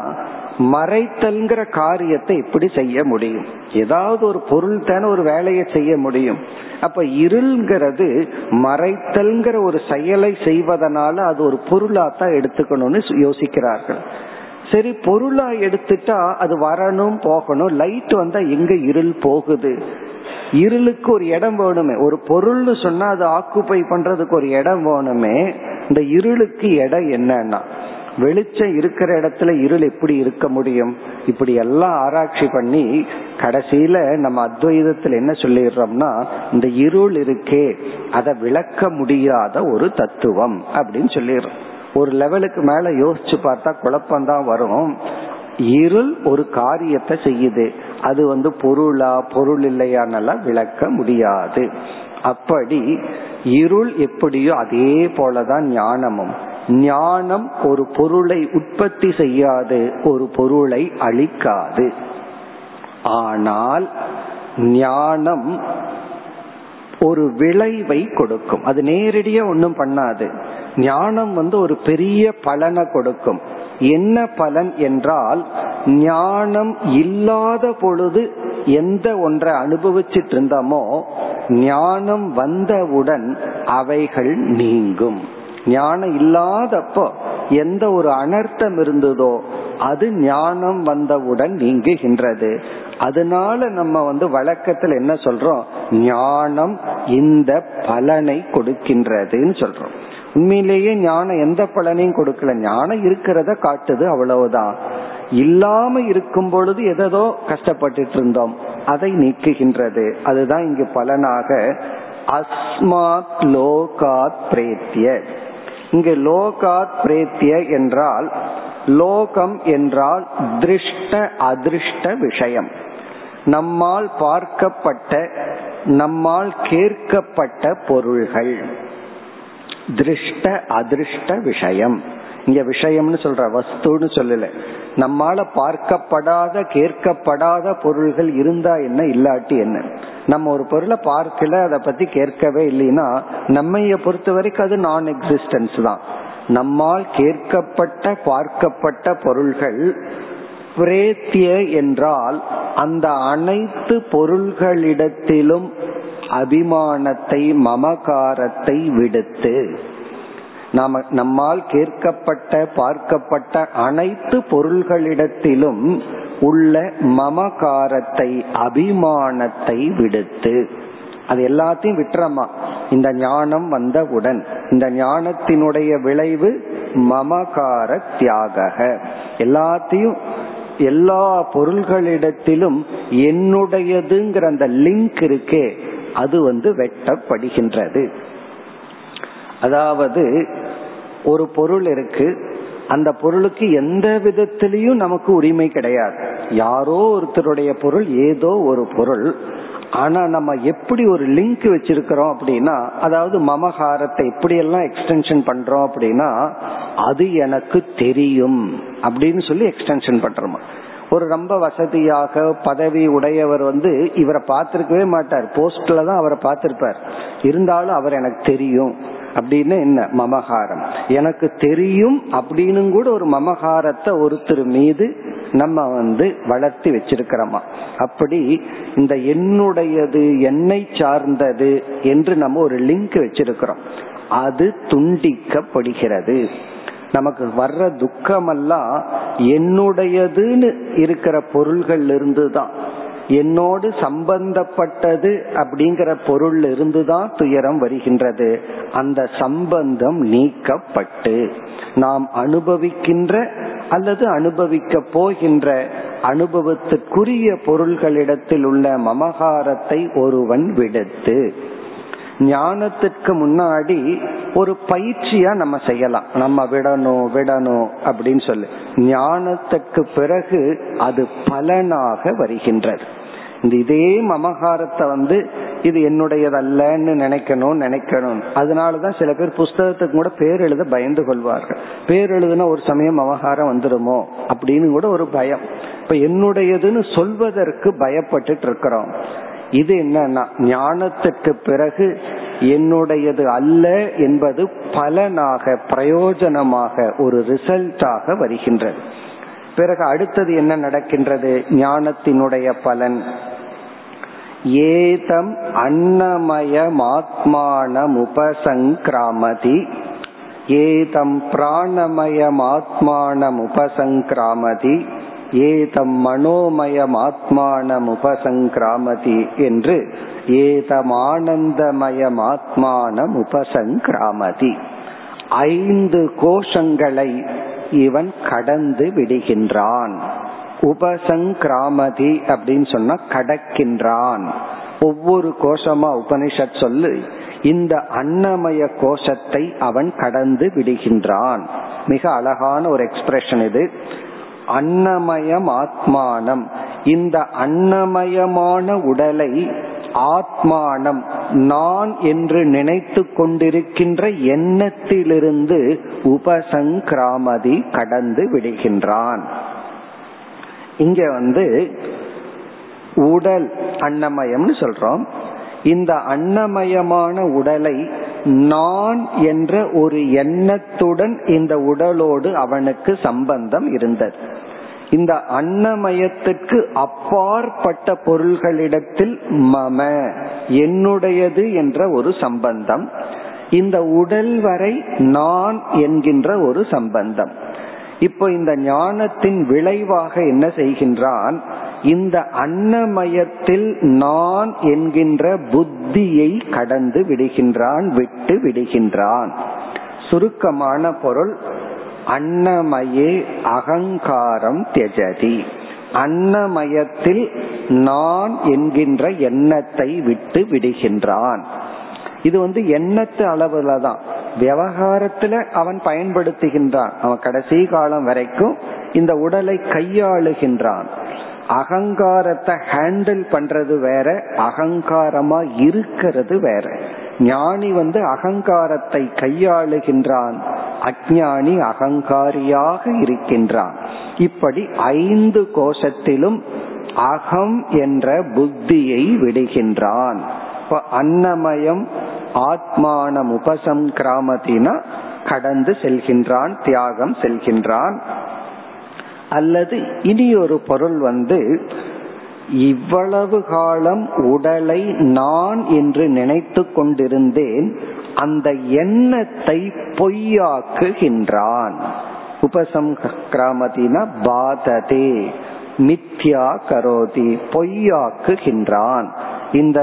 மறைத்தல்ங்கிற காரியத்தை இப்படி செய்ய முடியும்? ஏதாவது ஒரு பொருள் தானே ஒரு வேலையை செய்ய முடியும். அப்ப இருள்ங்கிறது மறைத்தல்ங்கிற ஒரு செயலை செய்வதனால அது ஒரு பொருளா தான் எடுத்துக்கணும்னு யோசிக்கிறார்கள். சரி பொருளா எடுத்துட்டா அது வரணும் போகணும் லைட் வந்தா எங்க இருள் போகுது? இருளுக்கு ஒரு இடம் வேணுமே. ஒரு பொருள்னு சொன்னா அது ஆக்குப்பை பண்றதுக்கு ஒரு இடம் வேணுமே. இந்த இருளுக்கு இடம் என்னன்னா வெளிச்சம் இருக்கிற இடத்துல இருள் எப்படி இருக்க முடியும்? இப்படி எல்லாம் ஆராய்ச்சி பண்ணி கடைசியில நம்ம அத்வைதத்தில் என்ன சொல்லிடுறோம்னா இந்த இருள் இருக்கே அதை விளக்க முடியாத ஒரு தத்துவம் அப்படின்னு சொல்லிடுறோம். ஒரு லெவலுக்கு மேல யோசிச்சு பார்த்தா குழப்பம் தான் வரும். இருள் ஒரு காரியத்தை செய்யுது. அது வந்து பொருளா பொருள் இல்லையானெல்லாம் விளக்க முடியாது. அப்படி இருள் எப்படியோ அதே போலதான் ஞானமும். ஞானம் ஒரு பொருளை உற்பத்தி செய்யாது ஒரு பொருளை அழிக்காது. ஆனால் ஞானம் ஒரு விளைவை கொடுக்கும். அது நேரடியா ஒன்றும் பண்ணாது. ஞானம் வந்து ஒரு பெரிய பலனை கொடுக்கும். என்ன பலன் என்றால் ஞானம் இல்லாத பொழுது எந்த ஒன்றை அனுபவிச்சிட்டு இருந்தோமோ ஞானம் வந்தவுடன் அவைகள் நீங்கும். ஞானம் இல்லாதப்போ எந்த ஒரு அனர்த்தம் இருந்ததோ அது ஞானம் வந்தவுடன் நீங்குகின்றது. அதனால நம்ம வந்து வழக்கத்துல என்ன சொல்றோம்? ஞானம் இந்த பலனை கொடுக்கின்றதுன்னு சொல்றோம். உண்மையிலேயே ஞானம் எந்த பலனையும் கொடுக்கல. ஞானம் இருக்கிறத காட்டுது அவ்வளவுதான். இல்லாம இருக்கும் பொழுது எதோ கஷ்டப்பட்டுட்டு இருந்தோம். அதை நீக்குகின்றது. அதுதான் இங்கு பலனாக அஸ்மாத் லோகாத் பிரேத்திய இங்கு லோகாத் பிரேத்திய என்றால் லோகம் என்றால் திருஷ்ட அதிருஷ்ட விஷயம். நம்மால் பார்க்கப்பட்ட நம்மால் கேட்கப்பட்ட பொருள்கள். திருஷ்ட அதிருஷ்ட விஷயம். இங்க விஷயம்னு சொல்ற வஸ்துன்னு சொல்லல. நம்மால பார்க்கப்படாத கேட்கப்படாத பொருள்கள் இருந்தா என்ன இல்லாட்டி என்ன? நம்ம ஒரு பொருளை பார்க்கல அதை பத்தி கேட்கவே இல்லைன்னா நம்மைய பொறுத்த வரைக்கும் அது நான் எக்ஸிஸ்டன்ஸ் தான். நம்மால் கேட்கப்பட்ட பார்க்கப்பட்ட பொருள்கள் பிரேத்திய என்றால் அந்த அனைத்து பொருள்களிடத்திலும் அபிமானத்தை மமகாரத்தை விடுத்து நாம நம்மால் கேட்கப்பட்ட பார்க்கப்பட்ட அனைத்து பொருள்களிடத்திலும் உள்ள மமகாரத்தை அபிமானத்தை விடுத்து அது எல்லாத்தையும் விட்டுறமா இந்த ஞானம் வந்தவுடன் இந்த ஞானத்தினுடைய விளைவு மமகார தியாக எல்லாத்தையும் எல்லா பொருள்களிடத்திலும் என்னுடையதுங்கிற அந்த லிங்க் இருக்கே அது வந்து வெட்டப்படுகின்றது. அதாவது ஒரு பொருள் இருக்கு அந்த பொருளுக்கு எந்த விதத்திலையும் நமக்கு உரிமை கிடையாது. யாரோ ஒருத்தருடைய பொருள் ஏதோ ஒரு பொருள் ஆனா நம்ம எப்படி ஒரு லிங்க் வச்சிருக்கிறோம் அப்படின்னா அதாவது மமகாரத்தை எப்படி எல்லாம் எக்ஸ்டென்ஷன் பண்றோம் அப்படின்னா அது எனக்கு தெரியும் அப்படின்னு சொல்லி எக்ஸ்டென்ஷன் பண்றோமா? ஒரு ரொம்ப வசதியாக பதவி உடையவர் வந்து இவரை பார்த்திருக்கவே மாட்டார். போஸ்ட்ல தான் அவரை பார்த்திருப்பார். இருந்தாலும் அவர் எனக்கு தெரியும். அப்படின்னு என்ன? மமகாரம் எனக்கு தெரியும் அப்படின்னு கூட ஒரு மமகாரத்தை ஒருத்தர் மீது நம்ம வந்து வளர்த்தி வச்சிருக்கிறோமா? அப்படி இந்த என்னுடையது என்னை சார்ந்தது என்று நம்ம ஒரு லிங்க் வச்சிருக்கிறோம். அது துண்டிக்கப்படுகிறது. நமக்கு வர்ற துக்கமெல்லாம் என்னுடையதுன்னு இருக்கிற பொருள்கள் இருந்து தான். என்னோடு சம்பந்தப்பட்டது அப்படிங்கிற பொருள் இருந்துதான் துயரம் வருகின்றது. அந்த சம்பந்தம் நீக்கப்பட்டு நாம் அனுபவிக்கின்ற அல்லது அனுபவிக்க போகின்ற அனுபவத்துக்குரிய பொருள்களிடத்தில் உள்ள மமகாரத்தை ஒருவன் விடுத்து ஞானத்திற்கு முன்னாடி ஒரு பயிற்சியா நம்ம செய்யலாம். நம்ம விடணும் விடணும் அப்படின்னு சொல்லு. ஞானத்துக்கு பிறகு அது பலனாக வருகின்றது. இந்த இதே மமகாரத்தை வந்து இது என்னுடையதல்லன்னு நினைக்கணும் நினைக்கணும். அதனாலதான் சில பேர் புஸ்தகத்துக்கு கூட பேர் எழுத பயந்து கொள்வார்கள். பேர் எழுதுனா ஒரு சமயம் மமகாரம் வந்துடுமோ அப்படின்னு கூட ஒரு பயம். இப்ப என்னுடையதுன்னு சொல்வதற்கு பயப்பட்டுட்டு இருக்கிறோம். இது என்னன்னா ஞானத்துக்கு பிறகு என்னுடையது அல்ல என்பது பலனாக பிரயோஜனமாக ஒரு ரிசல்ட்டாக வருகின்றது. பிறகு அடுத்தது என்ன நடக்கின்றது? ஞானத்தினுடைய பலன். ஏதம் அன்னமயமாத்மானமுபசங்கிராமதி. ஏதம் பிராணமயமாத்மானமுபசங்கிராமதி. ஏதம் மனோமயமாத்மானமுபசங்கிராமதி என்று ஏதம் ஆனந்தமயமாத்மானமுபசங்கிராமதி. ஐந்து கோஷங்களை இவன் கடந்து விடுகின்றான். உபசங்கிராமதி அப்படின்னு சொன்னா கடக்கின்றான். ஒவ்வொரு கோஷமா உபனிஷத் சொல்லு இந்த அன்னமய கோஷத்தை அவன் கடந்து விடுகின்றான். மிக அழகான ஒரு எக்ஸ்பிரஷன் இது. அன்னமயம் ஆத்மானம். இந்த அன்னமயமான உடலை ஆத்மானம். நான் என்று நினைத்து கொண்டிருக்கின்ற எண்ணத்திலிருந்து உபசங்கிராமதி கடந்து விடுகின்றான். இங்க வந்து உடல் அன்னமயம்னு சொல்றோம். இந்த அன்னமயமான உடலை நான் என்ற ஒரு எண்ணத்துடன் இந்த உடலோடு அவனுக்கு சம்பந்தம் இருந்தது. இந்த அன்னமயத்துக்கு அப்பாற்பட்ட பொருள்களிடத்தில் மம என்னுடையது என்ற ஒரு சம்பந்தம். இந்த உடல் வரை நான் என்கின்ற ஒரு சம்பந்தம். இப்போ இந்த ஞானத்தின் விளைவாக என்ன செய்கின்றான்? இந்த அன்னமயத்தில் நான் என்கின்ற புத்தியை கடந்து விடுகின்றான் விட்டு விடுகின்றான். சுருக்கமான பொருள் அன்னமயே அகங்காரம் தியஜதி. அன்னமயத்தில் நான் என்கின்ற எண்ணத்தை விட்டு விடுகின்றான். இது வந்து எண்ணத்து அளவுல தான். விவகாரத்துல அவன் பயன்படுத்துகின்றான். அவன் கடைசி காலம் வரைக்கும் இந்த உடலை கையாளுகின்றான். அகங்காரத்தை ஹேண்டில் பண்றது வேற அகங்காரமா இருக்கிறது வேற. ஞானி வந்து அகங்காரத்தை கையாளுகின்றான். அஜானி அகங்காரியாக இருக்கின்றான். இப்படி ஐந்து கோஷத்திலும் அகம் என்ற புத்தியை விடுகின்றான். அன்னமயம் ஆத்மானம் உபசம் கிராமத்தினா கடந்து செல்கின்றான் தியாகம் செல்கின்றான். அல்லது இனி ஒரு பொருள் வந்து இவ்வளவு காலம் உடலை நான் என்று நினைத்து கொண்டிருந்தேன் அந்த எண்ணத்தை பொய்யாக்குகின்றான். உபசம்கிராமத்தினா பாததே மித்யா கரோதி பொய்யாக்குகின்றான். இந்த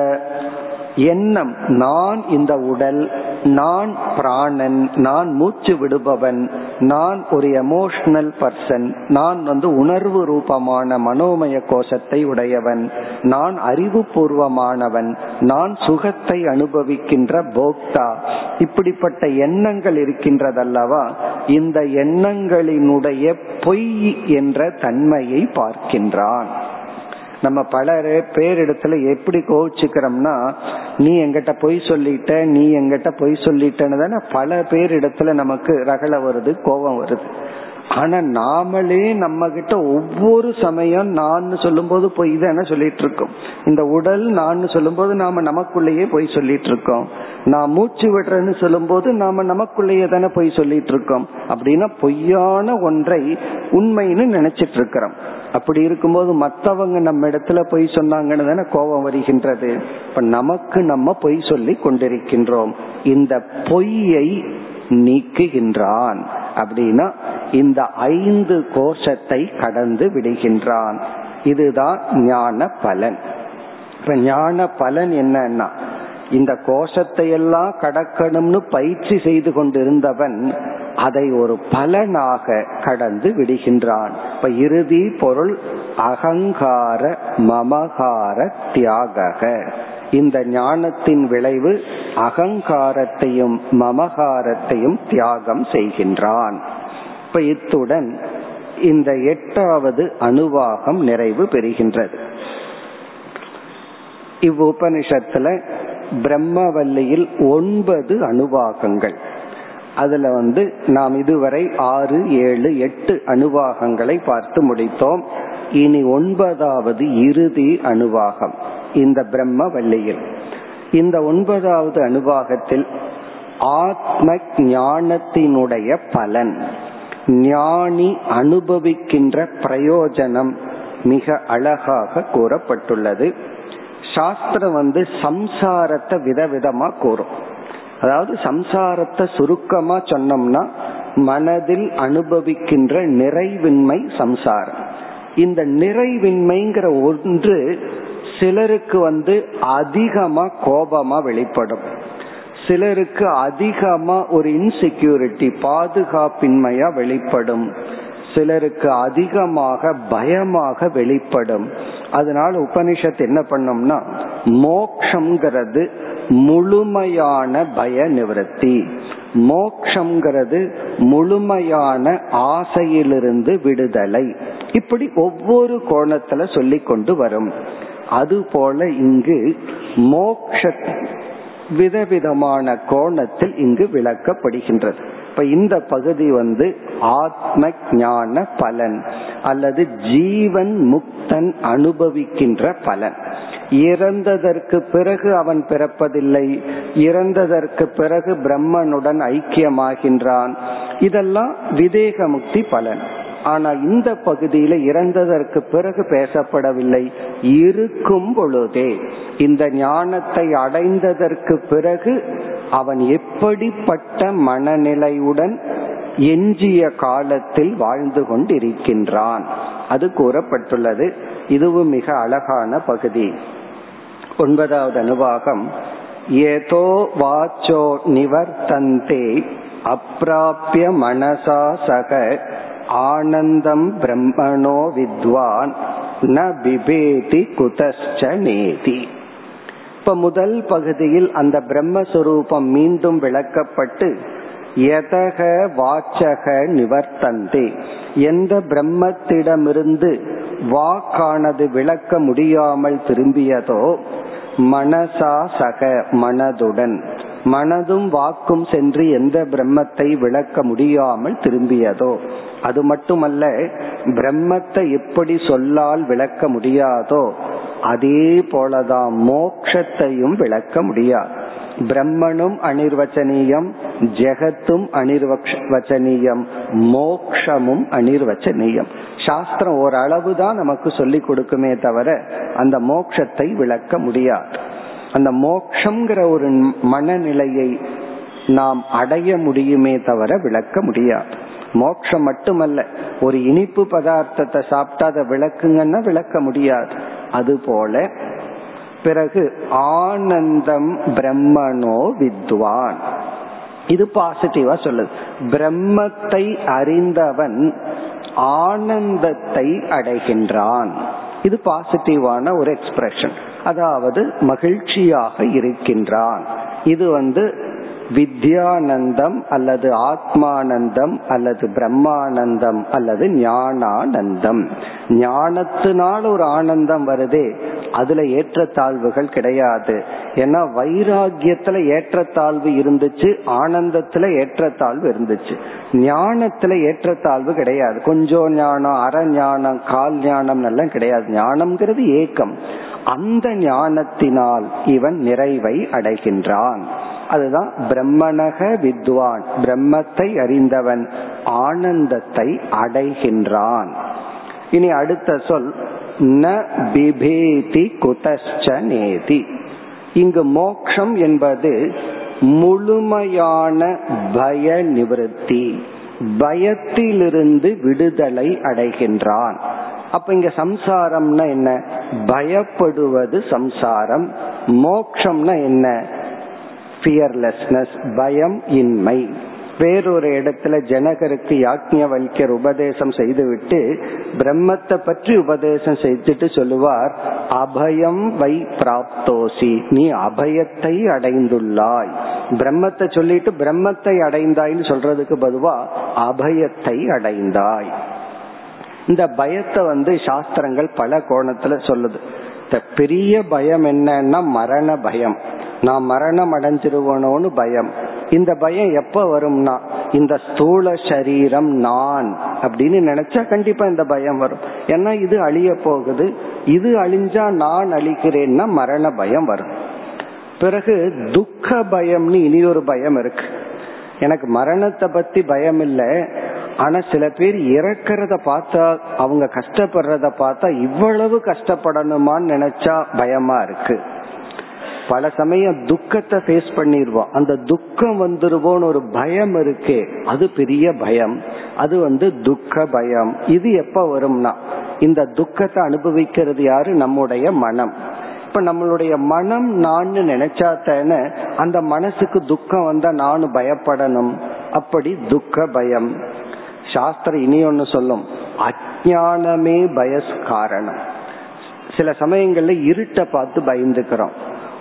எண்ணம். நான் இந்த உடல் நான் பிராணன் நான் மூச்சு விடுபவன் நான் ஒரு எமோஷனல் பர்சன் நான் வந்து உணர்வு ரூபமான மனோமய கோஷத்தை உடையவன் நான் அறிவுபூர்வமானவன் நான் சுகத்தை அனுபவிக்கின்ற போக்தா. இப்படிப்பட்ட எண்ணங்கள் இருக்கின்றதல்லவா? இந்த எண்ணங்களினுடைய பொய் என்ற தன்மையை பார்க்கின்றான். நம்ம பல பேர் இடத்துல எப்படி கோவிச்சுக்கிறோம்னா நீ எங்கிட்ட பொய் சொல்லிட்ட நீ எங்கிட்ட பொய் சொல்லிட்டன்னு தானே பல பேர் இடத்துல நமக்கு ரகல வருது கோபம் வருது. ஆனா நாமளே நம்ம கிட்ட ஒவ்வொரு சமயம் நான் சொல்லும் போது பொய் தானே சொல்லிட்டு இருக்கோம் இந்த உடல் நான் சொல்லும் போது நாம நமக்குள்ளேயே பொய் சொல்லிட்டு இருக்கோம் நான் மூச்சு விடுறேன்னு சொல்லும் போது நாம நமக்குள்ளேயே தானே பொய் சொல்லிட்டு இருக்கோம் அப்படின்னா பொய்யான ஒன்றை உண்மைன்னு நினைச்சிட்டு இருக்கிறோம் அப்படி இருக்கும்போது மற்றவங்க நம்ம இடத்துல பொய் சொன்னாங்கன்னு தானே கோபம் வருகின்றது. இப்ப நமக்கு நம்ம பொய் சொல்லி கொண்டிருக்கின்றோம். இந்த பொய்யை நீக்குகின்றான் அப்படின்னா இந்த ஐந்து கோஷத்தை கடந்து விடுகின்றான். இதுதான் ஞான பலன். இப்ப ஞான பலன் என்னன்னா இந்த கோஷத்தை எல்லாம் கடக்கணும்னு பயிற்சி செய்து கொண்டிருந்தவன் அதை ஒரு பலனாக கடந்து விடுகின்றான். இப்ப இறுதி பொருள் அகங்கார மமகார தியாக இந்த ஞானத்தின் விளைவு அகங்காரத்தையும் மமகாரத்தையும் தியாகம் செய்கின்றான். இப்ப இத்துடன் இந்த எட்டாவது அணுவாகம் நிறைவு பெறுகின்றது. இவ்வுபனிஷத்துல பிரம்மவல்லியில் ஒன்பது அணுவாகங்கள். அதுல வந்து நாம் இதுவரை ஆறு ஏழு எட்டு அணுவாகங்களை பார்த்து முடித்தோம். இனி ஒன்பதாவது இறுதி அணுவாகம் இந்த பிரம்ம வள்ளியில் இந்த ஒன்பதாவது அணுவாகத்தில் ஆத்ம ஞானத்தினுடைய பலன் ஞானி அனுபவிக்கின்ற பிரயோஜனம் மிக அழகாக கூறப்பட்டுள்ளது. சாஸ்திரம் வந்து சம்சாரத்தை விதவிதமா கூறும். அதாவது சம்சாரத்தை சுருக்கமா சொன்னோம்னா மனதில் அனுபவிக்கின்ற நிறைவின்மை சம்சாரம். இந்த நிறைவின்மைங்கிற ஒன்று சிலருக்கு வந்து அதிகமா கோபமா வெளிப்படும். சிலருக்கு அதிகமா ஒரு இன்செக்யூரிட்டி பாதுகாப்பின்மையா வெளிப்படும். சிலருக்கு அதிகமாக பயமாக வெளிப்படும். அதனால உபனிஷத் என்ன பண்ணோம்னா மோக்ஷங்கிறது முழுமையான பய நிவர்த்தி மோக்ஷங்கிறது முழுமையான ஆசையிலிருந்து விடுதலை. இப்படி ஒவ்வொரு கோணத்துல சொல்லி கொண்டு வரும். அதுபோல இங்கு மோக்ஷ விதவிதமான கோணத்தில் இங்கு விளக்கப்படுகின்றது. இப்ப இந்த பகுதி வந்து ஆத்ம ஞான பலன் அல்லது ஜீவன் முக்தன் அனுபவிக்கின்ற பலன். இறந்ததற்கு பிறகு அவன் பிறப்பதில்லை. இறந்ததற்கு பிறகு பிரம்மனுடன் ஐக்கியமாகின்றான். இதெல்லாம் விதேக முக்தி பலன். ஆனா இந்த பகுதியில இறந்ததற்கு பிறகு பேசப்படவில்லை. இருக்கும் பொழுதே இந்த ஞானத்தை அடைந்ததற்கு பிறகு அவன் எப்படிப்பட்ட மனநிலையுடன் எஞ்சிய காலத்தில் வாழ்ந்து கொண்டிருக்கின்றான். அது கூறப்பட்டுள்ளது. இதுவும் மிக அழகான பகுதி. ஒன்பதாவது அனுபாகம். ஏதோ வாச்சோ நிவர்த்தந்தே அப்பிராபிய மனசா சக ஆனந்தம் பிரம்மணோ வித்வான் ந பிபேதி குதஸ்ச நேதி. இப்ப முதல் பகுதியில் அந்த பிரம்மஸ்வரூபம் மீண்டும் விளக்கப்பட்டு எதக வாச்சக நிவர்த்தந்தே. எந்த பிரம்மத்திடமிருந்து வாக்கானது விளக்க முடியாமல் திரும்பியதோ மனசா சக மனதுடன். மனதும் வாக்கும் சென்று எந்த பிரம்மத்தை விளக்க முடியாமல் திரும்பியதோ. அது மட்டுமல்ல பிரம்மத்தை எப்படி சொல்லால் விளக்க முடியாதோ அதே போலதான் மோக்ஷத்தையும் விளக்க முடியாது. பிரம்மனும் அனிர்வச்சனீயம் ஜெகத்தும் அனிர்வச்சனீயம் மோக்ஷமும் அனிர்வச்சனீயம். சாஸ்திரம் ஓரளவு தான் நமக்கு சொல்லி கொடுக்குமே தவிர அந்த மோக்ஷத்தை விளக்க முடியாது. அந்த மோக்ஷங்கிற ஒரு மனநிலையை நாம் அடைய முடியுமே தவிர விளக்க முடியாது. மோக்ஷம் மட்டுமல்ல ஒரு இனிப்பு பதார்த்தத்தை சாப்பிட்டா அதை விளக்குங்கன்னா விளக்க முடியாது. அதுபோல பிறகு ஆனந்தம் பிரம்மனோ வித்வான். இது பாசிட்டிவா சொல்லுது. பிரம்மத்தை அறிந்தவன் ஆனந்தத்தை அடைகின்றான். இது பாசிட்டிவான ஒரு எக்ஸ்பிரஷன் அதாவது மகிழ்ச்சியாக இருக்கின்றான். இது வந்து வித்யானந்தம் அல்லது ஆத்மானந்தம் அல்லது பிரம்மானந்தம் அல்லது ஞானானந்தம். ஞானத்தினால் ஒரு ஆனந்தம் வருதே அதுல ஏற்றத்தாழ்வுகள் கிடையாது. ஏன்னா வைராகியத்துல ஏற்றத்தாழ்வு இருந்துச்சு ஆனந்தத்துல ஏற்றத்தாழ்வு இருந்துச்சு. ஞானத்துல ஏற்றத்தாழ்வு கிடையாது. கொஞ்சம் ஞானம் அறஞானம் ஞானம் கால் ஞானம் எல்லாம் கிடையாது. ஞானம்ங்கிறது ஏக்கம். அந்த ஞானத்தினால் இவன் நிறைவை அடைகின்றான். அதுதான் பிரம்மணக வித்வான். பிரம்மத்தை அறிந்தவன் ஆனந்தத்தை அடைகின்றான். இனி அடுத்த சொல் ந பிபேதி குதஷ்ச நேதி. இங்கு மோக்ஷம் என்பது முழுமையான பய நிவர்த்தி. பயத்திலிருந்து விடுதலை அடைகின்றான். அப்ப இங்க சம்சாரம்னா என்ன? பயப்படுவது சம்சாரம். மோக்ஷம்னா என்ன? ஃபியர்லெஸ்னஸ் பயம் இன்மை. வேறொரு இடத்துல ஜனகருக்கு யாக்ஞவல்யர் உபதேசம் செய்துவிட்டு பிரம்மத்தை பற்றி உபதேசம் செய்துட்டு சொல்லுவார் அபயம் வை பிராப்தோசி நீ அபயத்தை அடைந்துள்ளாய். பிரம்மத்தை சொல்லிட்டு பிரம்மத்தை அடைந்தாய்னு சொல்றதுக்கு பதுவா அபயத்தை அடைந்தாய். இந்த பயத்தை வந்து சாஸ்திரங்கள் பல கோணத்துல சொல்லுது. பெரிய பயம் என்னன்னா மரண பயம். நான் மரணம் அடைஞ்சிருவனோன்னு பயம். இந்த பயம் எப்ப வரும்னா இந்த ஸ்தூல சரீரம் நான் அப்படின்னு நினைச்சா கண்டிப்பா இந்த பயம் வரும். ஏன்னா இது அழிய போகுது. இது அழிஞ்சா நான் அழிக்கிறேன்னா மரண பயம் வரும். பிறகு துக்க பயம்னு இனி ஒரு பயம் இருக்கு. எனக்கு மரணத்தை பத்தி பயம் இல்லை. ஆனா சில பேர் இறக்கிறத பார்த்தா அவங்க கஷ்டப்படுறத பார்த்தா இவ்வளவு கஷ்டப்படணுமான்னு நினைச்சா பயமா இருக்கு. பல சமயம் துக்கத்தை ஃபேஸ் பண்ணிடுவோம் அந்த துக்கம் வந்துருவோன்னு ஒரு பயம் இருக்கே. அது பெரிய பயம். அது வந்து துக்க பயம். இது எப்ப வரும்னா இந்த துக்கத்தை அனுபவிக்கிறது யாரு? நம்முடைய மனம். இப்ப நம்மளுடைய மனம் நான் நினைச்சா தானே அந்த மனசுக்கு துக்கம் வந்தா நானும் பயப்படணும். அப்படி துக்க பயம். சாஸ்திரம் இனி ஒன்னு சொல்லும். அஜானமே பயஸ் காரணம். சில சமயங்கள்ல இருட்டை பார்த்து பயந்துக்கிறோம்.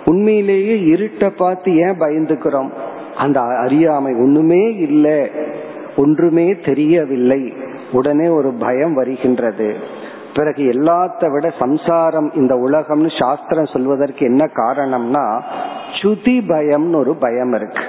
உண்மையிலேயே இருட்டை பார்த்து ஏன் பயந்துக்கிறோம்? அந்த அறியாமை ஒண்ணுமே இல்லை. ஒன்றுமே தெரியவில்லை. உடனே ஒரு பயம் வருகின்றது. பிறகு எல்லாத்த விட சம்சாரம் இந்த உலகம்னு சாஸ்திரம் சொல்வதற்கு என்ன காரணம்னா சுதி பயம்னு ஒரு பயம் இருக்கு.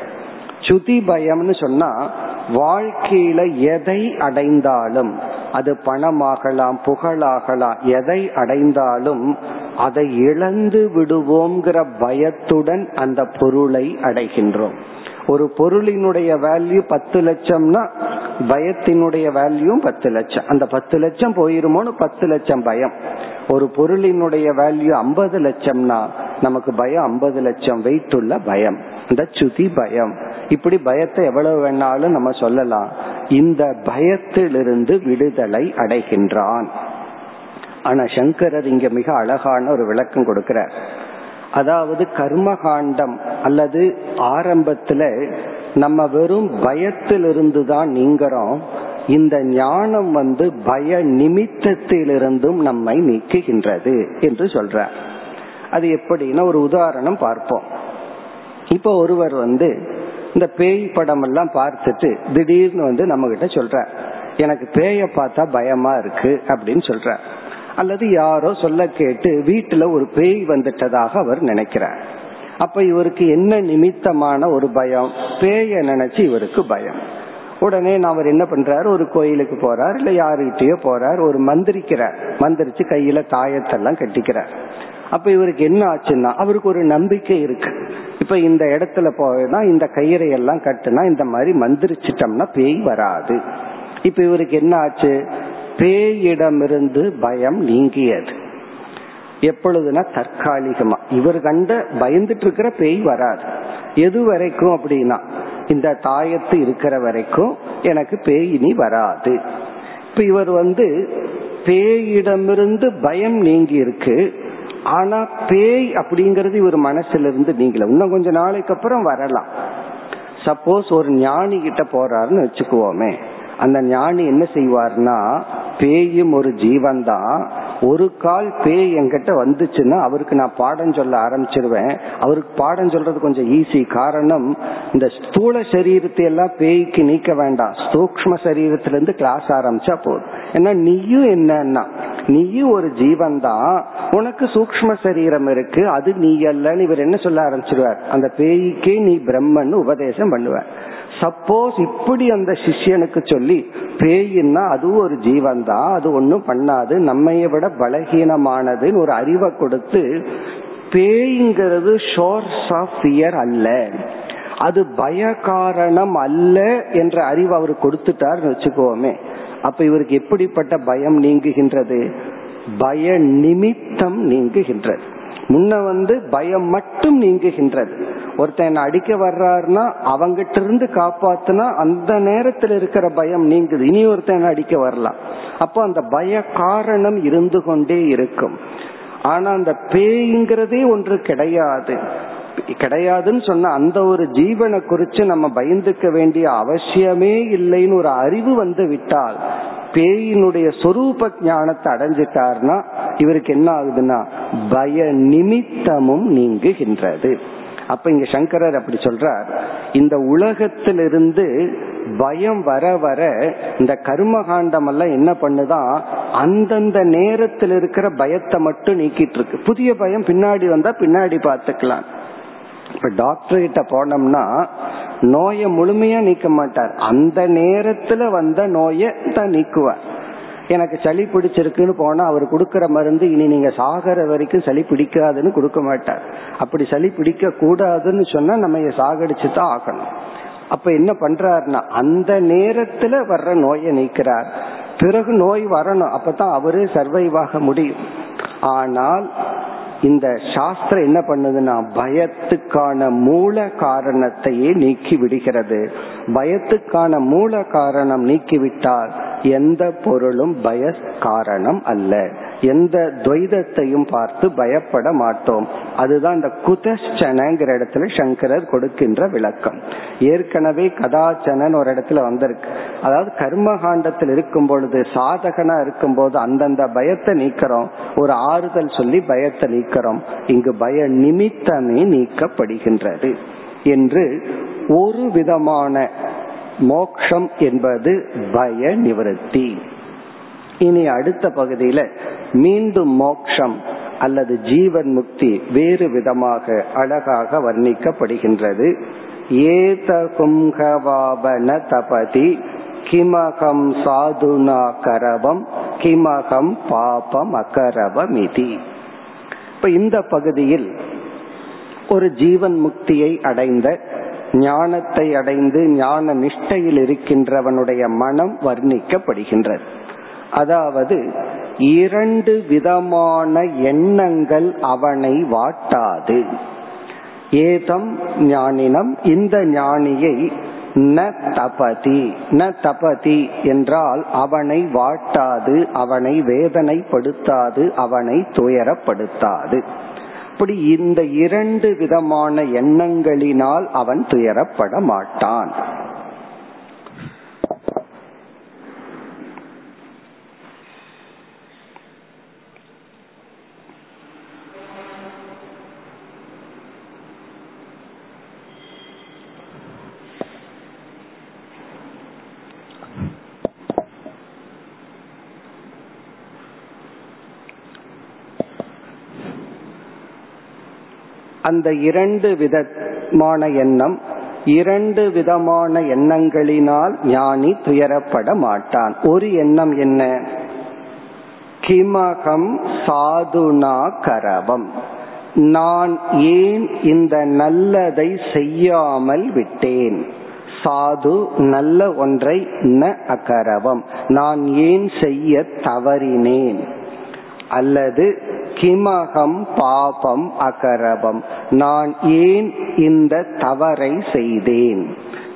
சுதி பயம்னு சொன்னா வாழ்க்கையில எதை அடைந்தாலும் அது பணமாகலாம் புகழாகலாம் எதை அடைந்தாலும் அதை இழந்து விடுவோங்கிற பயத்துடன் அந்த பொருளை அடைகின்றோம். ஒரு பொருளினுடைய வேல்யூ பத்து லட்சம்னா பயத்தினுடைய வேல்யூ பத்து லட்சம். அந்த பத்து லட்சம் போயிருமோன்னு பத்து லட்சம் பயம். ஒரு பொருளினுடைய வேல்யூ ஐம்பது லட்சம்னா நமக்கு பயம் ஐம்பது லட்சம். வெயிட் உள்ள பயம். இந்த சுதி பயம். இப்படி பயத்தை எவ்வளவு வேணாலும் நம்ம சொல்லலாம். இந்த பயத்திலிருந்து விடுதலை அடைகின்றான். ஆனா சங்கரர் இங்க மிக அழகான ஒரு விளக்கம் கொடுக்கிறார். அதாவது கர்மகாண்டம் அல்லது ஆரம்பத்துல நம்ம வெறும் பயத்திலிருந்து தான் நீங்கிறோம். இந்த ஞானம் வந்து பய நிமித்தத்திலிருந்தும் நம்மை நீக்குகின்றது என்று சொல்ற அது எப்படின்னா ஒரு உதாரணம் பார்ப்போம். இப்ப ஒருவர் வந்து இந்த பேய் படம் எல்லாம் பார்த்துட்டு திடீர்னு வந்து நம்ம கிட்ட சொல்ற எனக்கு பேய பார்த்தா பயமா இருக்கு அப்படின்னு சொல்ற அல்லது யாரோ சொல்ல கேட்டு வீட்டுல ஒரு பேய் வந்துட்டதாக அவர் நினைக்கிறார். அப்ப இவருக்கு என்ன நிமித்தமான ஒரு பயம்? பேய நினைச்சு இவருக்கு பயம். உடனே அவர் என்ன பண்றாரு? ஒரு கோயிலுக்கு போறார் இல்ல யாருகிட்டயோ போறார் ஒரு மந்திரிக்கிறார். மந்திரிச்சு கையில தாயத்தெல்லாம் கட்டிக்கிறார். அப்ப இவருக்கு என்ன ஆச்சுன்னா அவருக்கு ஒரு நம்பிக்கை இருக்கு. இப்ப இந்த இடத்துல போனா இந்த கயிறை எல்லாம் கட்டுனா இந்த மாதிரி மந்திரிச்சிட்டோம்னா பேய் வராது. இப்ப இவருக்கு என்ன ஆச்சு? பேயிடமிருந்து பயம் நீங்கியது. எப்பொழுதுனா தற்காலிகமா. இவர் கண்ட பயந்துட்டு இருக்கிற பேய் வராது. எது வரைக்கும் அப்படின்னா இந்த தாயத்து இருக்கிற வரைக்கும் எனக்கு பேய் இனி வராது. இப்ப இவர் வந்து பேயிடமிருந்து பயம் நீங்கி இருக்கு ஆனா பேய் அப்படிங்கறது இவர் மனசுல இருந்து நீங்கல. இன்னும் கொஞ்ச நாளைக்கு அப்புறம் வரலாம். சப்போஸ் ஒரு ஞானி கிட்ட போறாருன்னு வச்சுக்குவோமே. அந்த ஞானி என்ன செய்வார்னா பேயும் ஒரு ஜீவன் தான் ஒரு கால் பேய் என்கிட்ட வந்துச்சுன்னா அவருக்கு நான் பாடம் சொல்ல ஆரம்பிச்சிருவேன். அவருக்கு பாடம் சொல்றது கொஞ்சம் ஈஸி காரணம் இந்த ஸ்தூல சரீரத்தை எல்லாம் பேய்க்கு நீக்க வேண்டாம். சூக்ம சரீரத்திலிருந்து கிளாஸ் ஆரம்பிச்சா போதும். ஏன்னா நீயும் என்னன்னா நீயும் ஒரு ஜீவன் தான் உனக்கு சூக்ம சரீரம் இருக்கு. அது நீ அல்லன்னு இவர் என்ன சொல்ல ஆரம்பிச்சிருவார்? அந்த பேய்க்கே நீ பிரம்மன் உபதேசம் பண்ணுவார். சப்போஸ் இப்படி அந்த சிஷ்யனுக்கு சொல்லி பேயின்னா அதுவும் ஒரு ஜீவன் தான் அது ஒன்றும் பண்ணாது நம்மைய விட பலகீனமானதுன்னு ஒரு அறிவை கொடுத்து பேய்ங்கிறது ஷோர்ஸ் ஆஃப் ஃபியர் அல்ல. அது பய காரணம் அல்ல என்ற அறிவு அவர் கொடுத்துட்டார்னு வச்சுக்கோமே. அப்ப இவருக்கு எப்படிப்பட்ட பயம் நீங்குகின்றது? பய நிமித்தம் நீங்குகின்றது. முன்ன வந்து பயம் மட்டும் நீங்குகின்றது. ஒருத்தன் என்ன அடிக்க வர்றாருன்னா அவங்கிட்ட இருந்து காப்பாத்துனா அந்த நேரத்தில் இருக்கிற பயம் நீங்குது. இனி ஒருத்தன் அடிக்க வரலாம் அப்போ அந்த பய காரணம் இருந்து கொண்டே இருக்கும். ஆனா அந்த பேய்ங்கிறதே ஒன்று கிடையாது. கிடையாதுன்னு சொன்ன அந்த ஒரு ஜீவனை குறிச்சு நம்ம பயந்துக்க வேண்டிய அவசியமே இல்லைன்னு ஒரு அறிவு வந்து விட்டால் பேயினுடைய சொரூப ஞானத்தை அடைஞ்சிட்டார்னா இவருக்கு என்ன ஆகுதுன்னா பய நிமித்தமும் நீங்குகின்றது. அப்ப இங்க சங்கரர் அப்படி சொல்றார். இந்த உலகத்திலிருந்து பயம் வர வர இந்த கர்மகாண்டம் எல்லாம் என்ன பண்ணுதான் அந்தந்த நேரத்தில் இருக்கிற பயத்தை மட்டும் நீக்கிட்டு இருக்கு புதிய பயம் பின்னாடி வந்தா பின்னாடி பார்த்துக்கலாம். இப்ப டாக்டர் கிட்ட போனோம்னா நோயை முழுமையா நீக்க மாட்டார். அந்த நேரத்துல வந்த நோயை தான் நீக்குவார். எனக்கு சளி பிடிச்சிருக்குன்னு போனா அவர் கொடுக்கற மருந்து இனி நீங்க சாகர வரைக்கும் சளி பிடிக்காதுன்னு கொடுக்க மாட்டார். அப்படி சளி பிடிக்க கூடாதுன்னு சொன்னா நம்ம சாகடிச்சு தான் ஆகணும். அப்ப என்ன பண்றாருன்னா அந்த நேரத்துல வர்ற நோயை நீக்கிறார். பிறகு நோய் வரணும். அப்பதான் அவரே சர்வைவ் ஆக முடியும். ஆனால் இந்த சாஸ்திரம் என்ன பண்ணுதுன்னா பயத்துக்கான மூல காரணத்தையே நீக்கி விடுகிறது. பயத்துக்கான மூல காரணம் நீக்கிவிட்டால் எந்த பொருளும் பய காரணம் அல்ல. எந்த துவைதத்தையும் பார்த்து பயப்பட மாட்டோம். அதுதான் இந்த குதஷ்சனங்கிற இடத்துல சங்கரர் கொடுக்கின்ற விளக்கம். ஏற்கனவே கதாச்சனன் ஒரு இடத்துல வந்திருக்கு. அதாவது கர்மகாண்டத்தில் இருக்கும் பொழுது சாதகனா இருக்கும் போது அந்தந்த பயத்தை நீக்கிறோம். ஒரு ஆறுதல் சொல்லி பயத்தை நீக்கிறோம். இங்கு பய நிமித்தமே நீக்கப்படுகின்றது. என்று ஒரு விதமான மோக்ஷம் என்பது பய நிவர்த்தி. இனி அடுத்த பகுதியில மீண்டும் மோக்ஷம் அல்லது ஜீவன் முக்தி வேறு விதமாக அழகாக வர்ணிக்கப்படுகின்றது. ஏத கும்கவாபன தபதி கிமகம் சாதுனா கரவம் கிமகம் பாபம் அகரவமிதி. இப்ப இந்த பகுதியில் ஒரு ஜீவன் முக்தியை அடைந்த ஞானத்தை அடைந்து ஞான நிஷ்டையில் இருக்கின்றவனுடைய மனம் வர்ணிக்கப்படுகின்றது. அதாவது இரண்டு விதமான எண்ணங்கள் அவனை வாட்டாது. ஏதம் ஞானினம் இந்த ஞானியை ந தபதி ந தபதி என்றால் அவனை வாட்டாது அவனை வேதனைப்படுத்தாது அவனை துயரப்படுத்தாது. அப்படி இந்த இரண்டு விதமான எண்ணங்களினால் அவன் துயரப்பட மாட்டான். அந்த இரண்டு விதமான எண்ணம் இரண்டு விதமான எண்ணங்களினால் ஞானி துயரப்பட மாட்டான். ஒரு எண்ணம் என்ன? கிமகம் சாதுனா கரவம். நான் ஏன் இந்த நல்லதை செய்யாமல் விட்டேன்? சாது நல்ல ஒன்றை ந அகரவம். நான் ஏன் செய்ய தவறினேன்? அல்லது கிமகம் பாபம் அகரவம் நான் ஏன் இந்த தவறை செய்தேன்?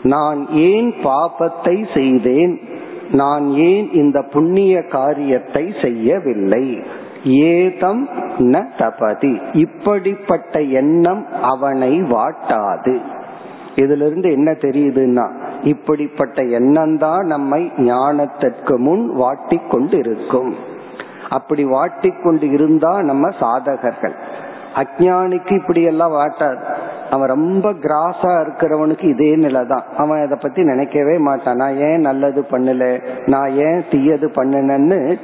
நான் ஏன் பாபத்தை செய்தேன்? நான் ஏன் இந்த புண்ணிய காரியத்தை செய்யவில்லை? ஏதம் ந தபதி. இப்படிப்பட்ட எண்ணம் அவனை வாட்டாது. இதுல இருந்து என்ன தெரியுதுன்னா இப்படிப்பட்ட எண்ணம் தான் நம்மை ஞானத்திற்கு முன் வாட்டி கொண்டு இருக்கும் அப்படி வாட்டிக்கொண்டு இருந்தா நம்ம சாதகர்கள். அஜானிக்கு இப்படி எல்லாம் வாட்டாது அவன் ரொம்ப கிராஸா இருக்கிறவனுக்கு இதே நிலை தான் அவன் அதை பத்தி நினைக்கவே மாட்டான். நான் ஏன் நல்லது பண்ணல? நான் ஏன் தீயது பண்ணினேன்னு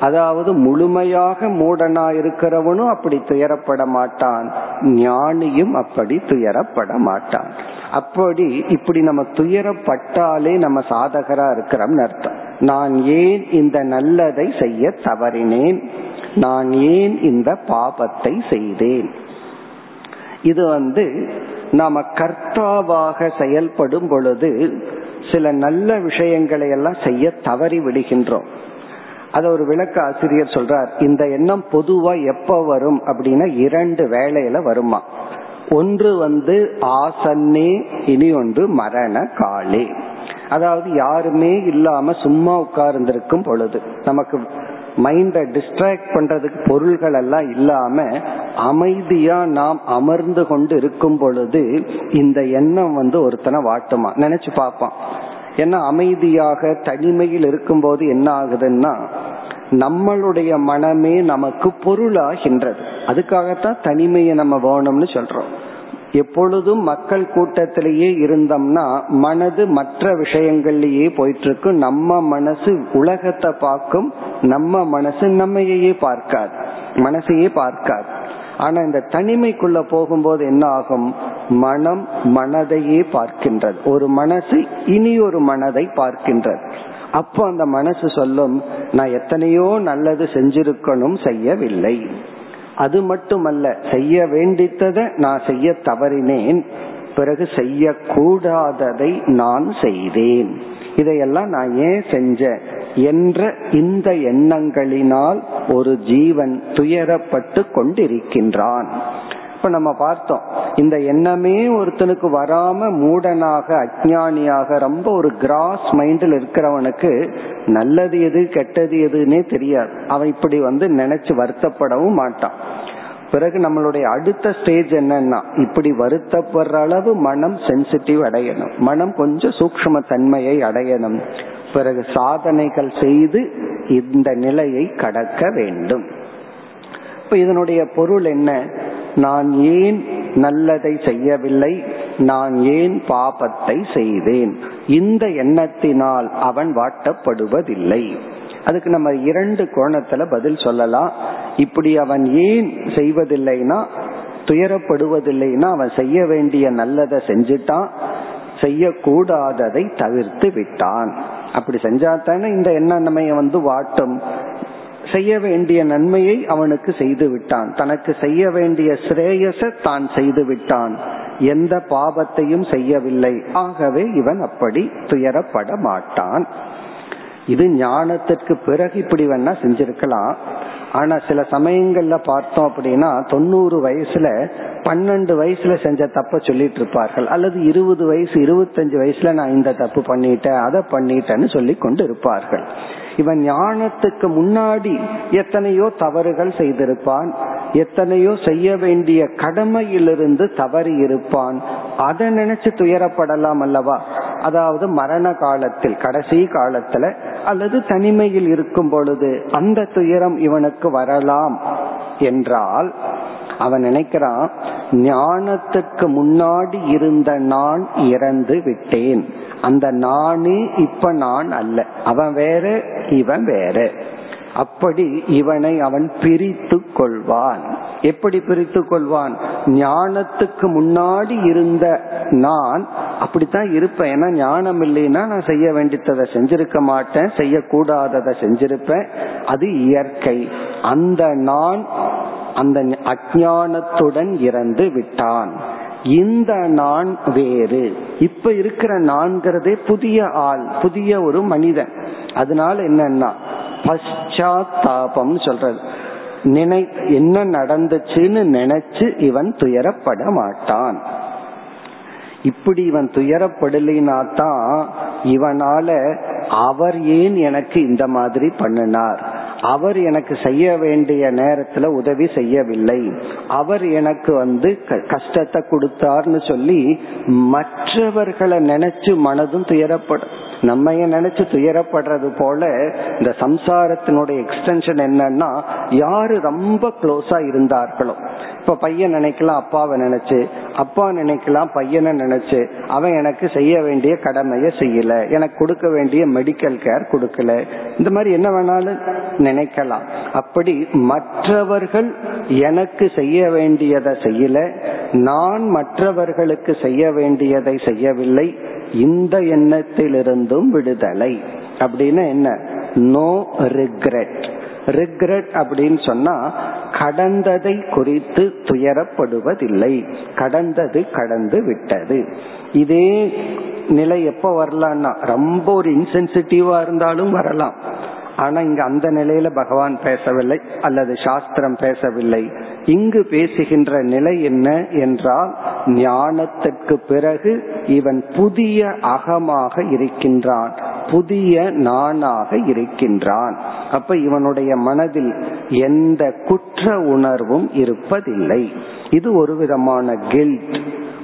அதாவது முழுமையாக மூடனா இருக்கிறவனும் அப்படி துயரப்பட மாட்டான். ஞானியும் அப்படி துயரப்பட மாட்டான். அப்படி இப்படி நம்ம துயரப்பட்டாலே நம்ம சாதகரா இருக்கிறோம்னு அர்த்தம். நான் ஏன் இந்த நல்லதை செய்ய தவறினேன்? நான் ஏன் இந்த பாபத்தை செய்தேன்? இது வந்து நாம கர்த்தாவாக செயல்படும் பொழுது சில நல்ல விஷயங்களை எல்லாம் செய்ய தவறி விடுகின்றோம். அத ஒரு விளக்க ஆசிரியர் சொல்றார் இந்த எண்ணம் பொதுவா எப்ப வரும் அப்படின்னா இரண்டு வேளையில வருமா? ஒன்று வந்து ஆசன்னே இனி ஒன்று மரண காலே. அதாவது யாருமே இல்லாம சும்மா உட்கார்ந்திருக்கும் பொழுது நமக்கு மைண்ட டிஸ்ட்ராக்ட் பண்றதுக்கு பொருள்கள் எல்லாம் இல்லாம அமைதியா நாம் அமர்ந்து கொண்டு இருக்கும் பொழுது இந்த எண்ணம் வந்து ஒருத்தனை வாட்டுமா? நினைச்சு பார்ப்பான் ஏன்னா அமைதியாக தனிமையில் இருக்கும்போது என்ன ஆகுதுன்னா நம்மளுடைய மனமே நமக்கு பொருளாகின்றது. அதுக்காகத்தான் தனிமையை நம்ம வேணும்னு சொல்றோம். எப்பொழுதும் மக்கள் கூட்டத்திலேயே இருந்தோம்னா மனது மற்ற விஷயங்கள்லயே போயிட்டு இருக்கு நம்ம மனசு உலகத்தை பார்க்கும் நம்ம மனசு நம்மையே பார்க்காது. மனசையே பார்க்காது. ஆனா இந்த தனிமைக்குள்ள போகும்போது என்ன ஆகும்? மனம் மனதையே பார்க்கின்றது. ஒரு மனசு இனி ஒரு மனதை பார்க்கின்றது. அப்போ அந்த மனசு சொல்லும் நான் எத்தனையோ நல்லது செஞ்சிருக்கணும் செய்யவில்லை. அது மட்டுமல்ல செய்ய வேண்டித்ததை நான் செய்ய தவறினேன் பிறகு செய்யக்கூடாததை நான் செய்தேன். இதையெல்லாம் நான் ஏன் செஞ்சேன் என்ற இந்த எண்ணங்களினால் ஒரு ஜீவன் துயரப்பட்டு கொண்டிருக்கின்றான். இப்ப நம்ம பார்த்தோம் இந்த எண்ணமே ஒருத்தனுக்கு வராம மூடனாக அஜானியாக ரொம்ப ஒரு கிராஸ் மைண்டில் இருக்கிறவனுக்கு நல்லது எது கெட்டது எதுன்னே தெரியாது. அவன் இப்படி வந்து நினைச்சு வருத்தப்படவும் மாட்டான். பிறகு நம்மளுடைய அடுத்த ஸ்டேஜ் என்னன்னா இப்படி வருத்தப்படுற அளவு மனம் சென்சிட்டிவ் அடையணும். மனம் கொஞ்சம் சூக்ம தன்மையை அடையணும். பிறகு சாதனைகள் செய்து இந்த நிலையை கடக்க வேண்டும். இப்ப இதனுடைய பொருள் என்ன? நான் ஏன் நல்லதை செய்யவில்லை நான் ஏன் பாபத்தை செய்தேன்? இந்த எண்ணத்தினால் அவன் வாட்டப்படுவதில்லை. அதுக்கு நம்ம இரண்டு கோணத்துல பதில் சொல்லலாம். இப்படி அவன் ஏன் செய்வதில்லைன்னா துயரப்படுவதில்லைன்னா அவன் செய்ய வேண்டிய நல்லதை செஞ்சுட்டான் செய்யக்கூடாததை தவிர்த்து விட்டான். அப்படி செஞ்சா தானே இந்த நம்ம வந்து வாட்டும். செய்ய வேண்டிய நன்மையை அவனுக்கு செய்து விட்டான். தனக்கு செய்ய வேண்டிய ஸ்ரேயச தான் செய்து விட்டான். எந்த பாவத்தையும் செய்யவில்லை. ஆகவே இவன் அப்படி துயரப்பட மாட்டான். இது ஞானத்திற்கு பிறகு இப்படி வேணா செஞ்சிருக்கலாம். ஆனா சில சமயங்கள்ல பார்த்தோம் அப்படின்னா தொண்ணூறு வயசுல பன்னெண்டு வயசுல செஞ்ச தப்ப சொல்லிட்டு இருப்பார்கள். அல்லது இருபது வயசு இருபத்தஞ்சு வயசுல நான் இந்த தப்பு பண்ணிட்டேன் அதை பண்ணிட்டேன்னு சொல்லி கொண்டு இருப்பார்கள். இவன் ஞானத்துக்கு முன்னாடி எத்தனையோ தவறுகள் செய்திருப்பான் எத்தனையோ செய்ய வேண்டிய கடமையிலிருந்து தவறி இருப்பான். அதை நினைச்சு துயரப்படலாம் அல்லவா? அதாவது மரண காலத்தில் கடைசி காலத்துல அல்லது தனிமையில் இருக்கும் பொழுது அந்த துயரம் இவனுக்கு வரலாம் என்றால் அவன் நினைக்கிறான் ஞானத்துக்கு முன்னாடி இருந்த நான் இறந்து விட்டேன். அந்த நானே இப்ப நான் அல்ல. அவன் வேற இவன் வேற. அப்படி இவனை அவன் பிரித்து கொள்வான். எப்படி பிரித்து கொள்வான்? ஞானத்துக்கு முன்னாடி இருந்த நான் அப்படித்தான் இருப்பேன். ஏன்னா ஞானம் இல்லைன்னா நான் செய்ய வேண்டியதை செஞ்சிருக்க மாட்டேன் செய்யக்கூடாததை செஞ்சிருப்பேன். அது இயற்கை. அந்த நான் அந்த அஜானத்துடன் இறந்து விட்டான். இந்த நான் வேறு. இப்ப இருக்கிற நான்கிறதே புதிய ஆள் புதிய ஒரு மனிதன். அதனால என்னன்னா பஷாத்தாபம் சொல்றது. நினை என்ன நடந்துச்சுன்னு நினைச்சு இவன் துயரப்பட மாட்டான். இப்படி இவன் துயரப்படலினா தான் இவனால அவர் ஏன் எனக்கு இந்த மாதிரி பண்ணினார்? அவர் எனக்கு செய்ய வேண்டிய நேரத்துல உதவி செய்யவில்லை. அவர் எனக்கு வந்து கஷ்டத்தை கொடுத்தார்னு சொல்லி மற்றவர்களை நினைச்சு மனதும் துயரப்படும். நம்ம நினைச்சு துயரப்படுறது போல இந்த சம்சாரத்தினுடைய எக்ஸ்டென்ஷன் என்னன்னா யாரு ரொம்ப க்ளோஸா இருந்தார்களோ. இப்ப பையன் நினைக்கலாம் அப்பாவை நினைச்சு. அப்பா நினைக்கலாம் பையனை நினைச்சு. அவன் எனக்கு செய்ய வேண்டிய கடமையை செய்யல. எனக்கு கொடுக்க வேண்டிய மெடிக்கல் கேர் கொடுக்கல. இந்த மாதிரி என்ன வேணாலும் நினைக்கலாம். அப்படி மற்றவர்கள் எனக்கு செய்ய வேண்டியதை செய்யல. நான் மற்றவர்களுக்கு செய்ய வேண்டியதை செய்யவில்லை. இந்த எண்ணத்திலிருந்தும் விடுதலை. அப்படின்னு என்ன? நோ ரிக்ரெட் ரிக்ரெட் அப்படின்னு சொன்னா கடந்ததை குறித்து துயரப்படுவதில்லை. கடந்தது கடந்து விட்டது. இதே நிலை எப்ப வரலாம்னா ரொம்ப ஒரு இன்சென்சிட்டிவா இருந்தாலும் வரலாம். ஆனா இங்க அந்த நிலையில பகவான் பேசவில்லை அல்லது சாஸ்திரம் பேசவில்லை. இங்கு பேசுகின்ற நிலை என்ன என்றால் ஞானத்துக்கு பிறகு இவன் புதிய அகமாக இருக்கின்றான் புதிய நானாக இருக்கின்றான். அப்ப இவனுடைய மனதில் எந்த குற்ற உணர்வும் இருப்பதில்லை. இது ஒரு விதமான கில்ட்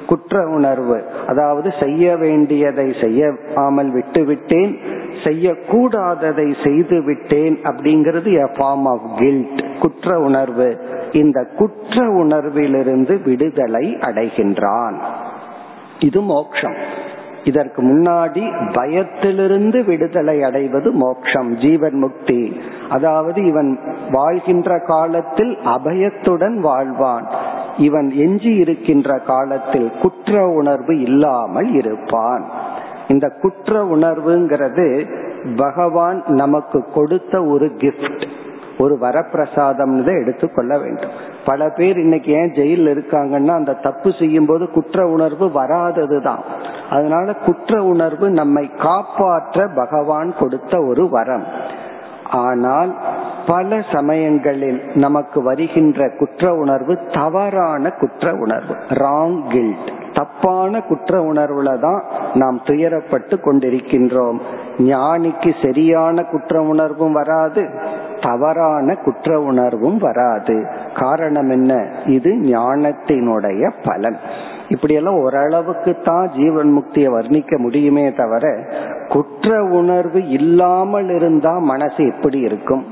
குற்ற உணர்வு. அதாவது செய்ய வேண்டியதை செய்யாமல் விட்டுவிட்டேன் செய்யக்கூடாததை செய்து விட்டேன் அப்படிங்கிறது எ ஃபார்ம் ஆஃப் கில்ட் குற்ற உணர்வு. இந்த குற்ற உணர்விலிருந்து விடுதலை அடைகின்றான். இது மோக்ஷம். இதற்கு முன்னாடி பயத்திலிருந்து விடுதலை அடைவது மோக்ஷம் ஜீவன் முக்தி. அதாவது இவன் வாழ்கின்ற காலத்தில் அபயத்துடன் வாழ்வான். இவன் எஞ்சி இருக்கின்ற காலத்தில் குற்ற உணர்வு இல்லாமல் இருப்பான். இந்த குற்ற உணர்வுங்கிறது பகவான் நமக்கு கொடுத்த ஒரு கிஃப்ட் ஒரு வரப்பிரசாதம் எடுத்துக்கொள்ள வேண்டும். பல பேர் இன்னைக்கு ஏன் ஜெயில இருக்காங்கன்னா அந்த தப்பு செய்யும் போது குற்ற உணர்வு வராததுதான். அதனால குற்ற உணர்வு நம்மை காப்பாற்ற பகவான் கொடுத்த ஒரு வரம். ஆனால் பல சமயங்களில் நமக்கு வருகின்ற குற்ற உணர்வு தவறான குற்ற உணர்வு. ராங் கில்ட் தப்பான குற்ற உணர்வுல தான் நாம் துயரப்பட்டு கொண்டிருக்கின்றோம். ஞானிக்கு சரியான குற்ற உணர்வும் வராது தவறான குற்ற உணர்வும் வராது. காரணம் என்ன? இது ஞானத்தினுடைய பலன். இப்படியெல்லாம் ஓரளவுக்கு தான் ஜீவன் முக்தியை வர்ணிக்க முடியுமே தவிர குற்ற உணர்வு இல்லாமல் இருந்தா மனசு எப்படி இருக்கும்?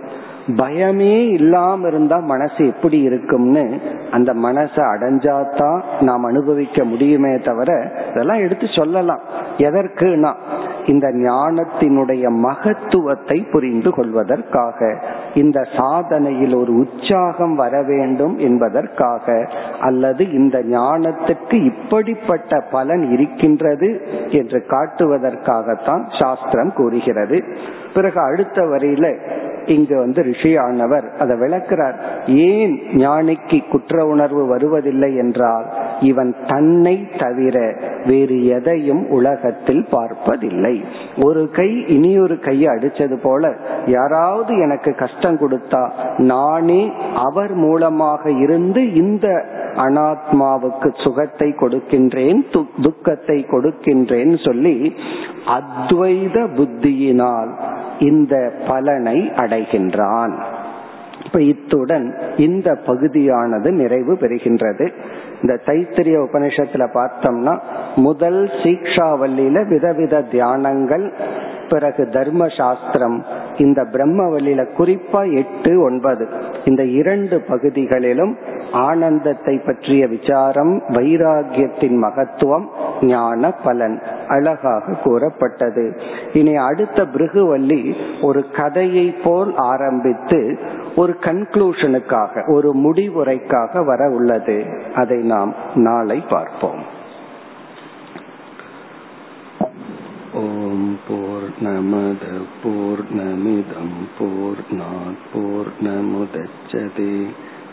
பயமே இல்லாம இருந்தா மனசு எப்படி இருக்கும்னு அந்த மனசை அடைஞ்சாதான் நாம் அனுபவிக்க முடியுமே தவிர இதெல்லாம் எடுத்து சொல்லலாம். எதற்குனா இந்த ஞானத்தினுடைய மகத்துவத்தை புரிந்து கொள்வதற்காக இந்த சாதனையில் ஒரு உற்சாகம் வர வேண்டும் என்பதற்காக அல்லது இந்த ஞானத்துக்கு இப்படிப்பட்ட பலன் இருக்கின்றது என்று காட்டுவதற்காகத்தான் சாஸ்திரம் கூறுகிறது. பிறகு அடுத்த வரியில இங்கு வந்து ரிஷியானவர் அதை விளக்கிறார். ஏன் ஞானிக்கு குற்ற உணர்வு வருவதில்லை என்றால் இவன் தன்னை தவிர வேறு எதையும் உலகத்தில் பார்ப்பதில்லை. ஒரு கை இனியொரு கையை அடிச்சது போல யாராவது எனக்கு கஷ்டம் கொடுத்தா நானே அவர் மூலமாக இருந்து இந்த அனாத்மாவுக்கு சுகத்தை கொடுக்கின்றேன் துக்கத்தை கொடுக்கின்றேன் சொல்லி அத்வைத புத்தியினால் இந்த பலனை அடைகின்றான். இப்ப இத்துடன் இந்த பகுதியானது நிறைவு பெறுகின்றது. இந்த தைத்திரிய உபனிஷத்துல பார்த்தோம்னா முதல் சீக்ஷாவல்லியில விதவித தியானங்கள் பிறகு தர்ம சாஸ்திரம் இந்த பிரம்மவல்லியில குறிப்பா எட்டு ஒன்பது. இந்த இரண்டு பகுதிகளிலும் ஆனந்தத்தை பற்றிய விசாரம் வைராகியத்தின் மகத்துவம் ஞான பலன் அழகாக கூறப்பட்டது. இனி அடுத்த பிருகுவல்லி ஒரு கதையை போல் ஆரம்பித்து ஒரு கன்க்ளூஷனுக்காக ஒரு முடிவுரைக்காக வர உள்ளது. அதை நாம் நாளை பார்ப்போம். ஓம் போர் நமத போர்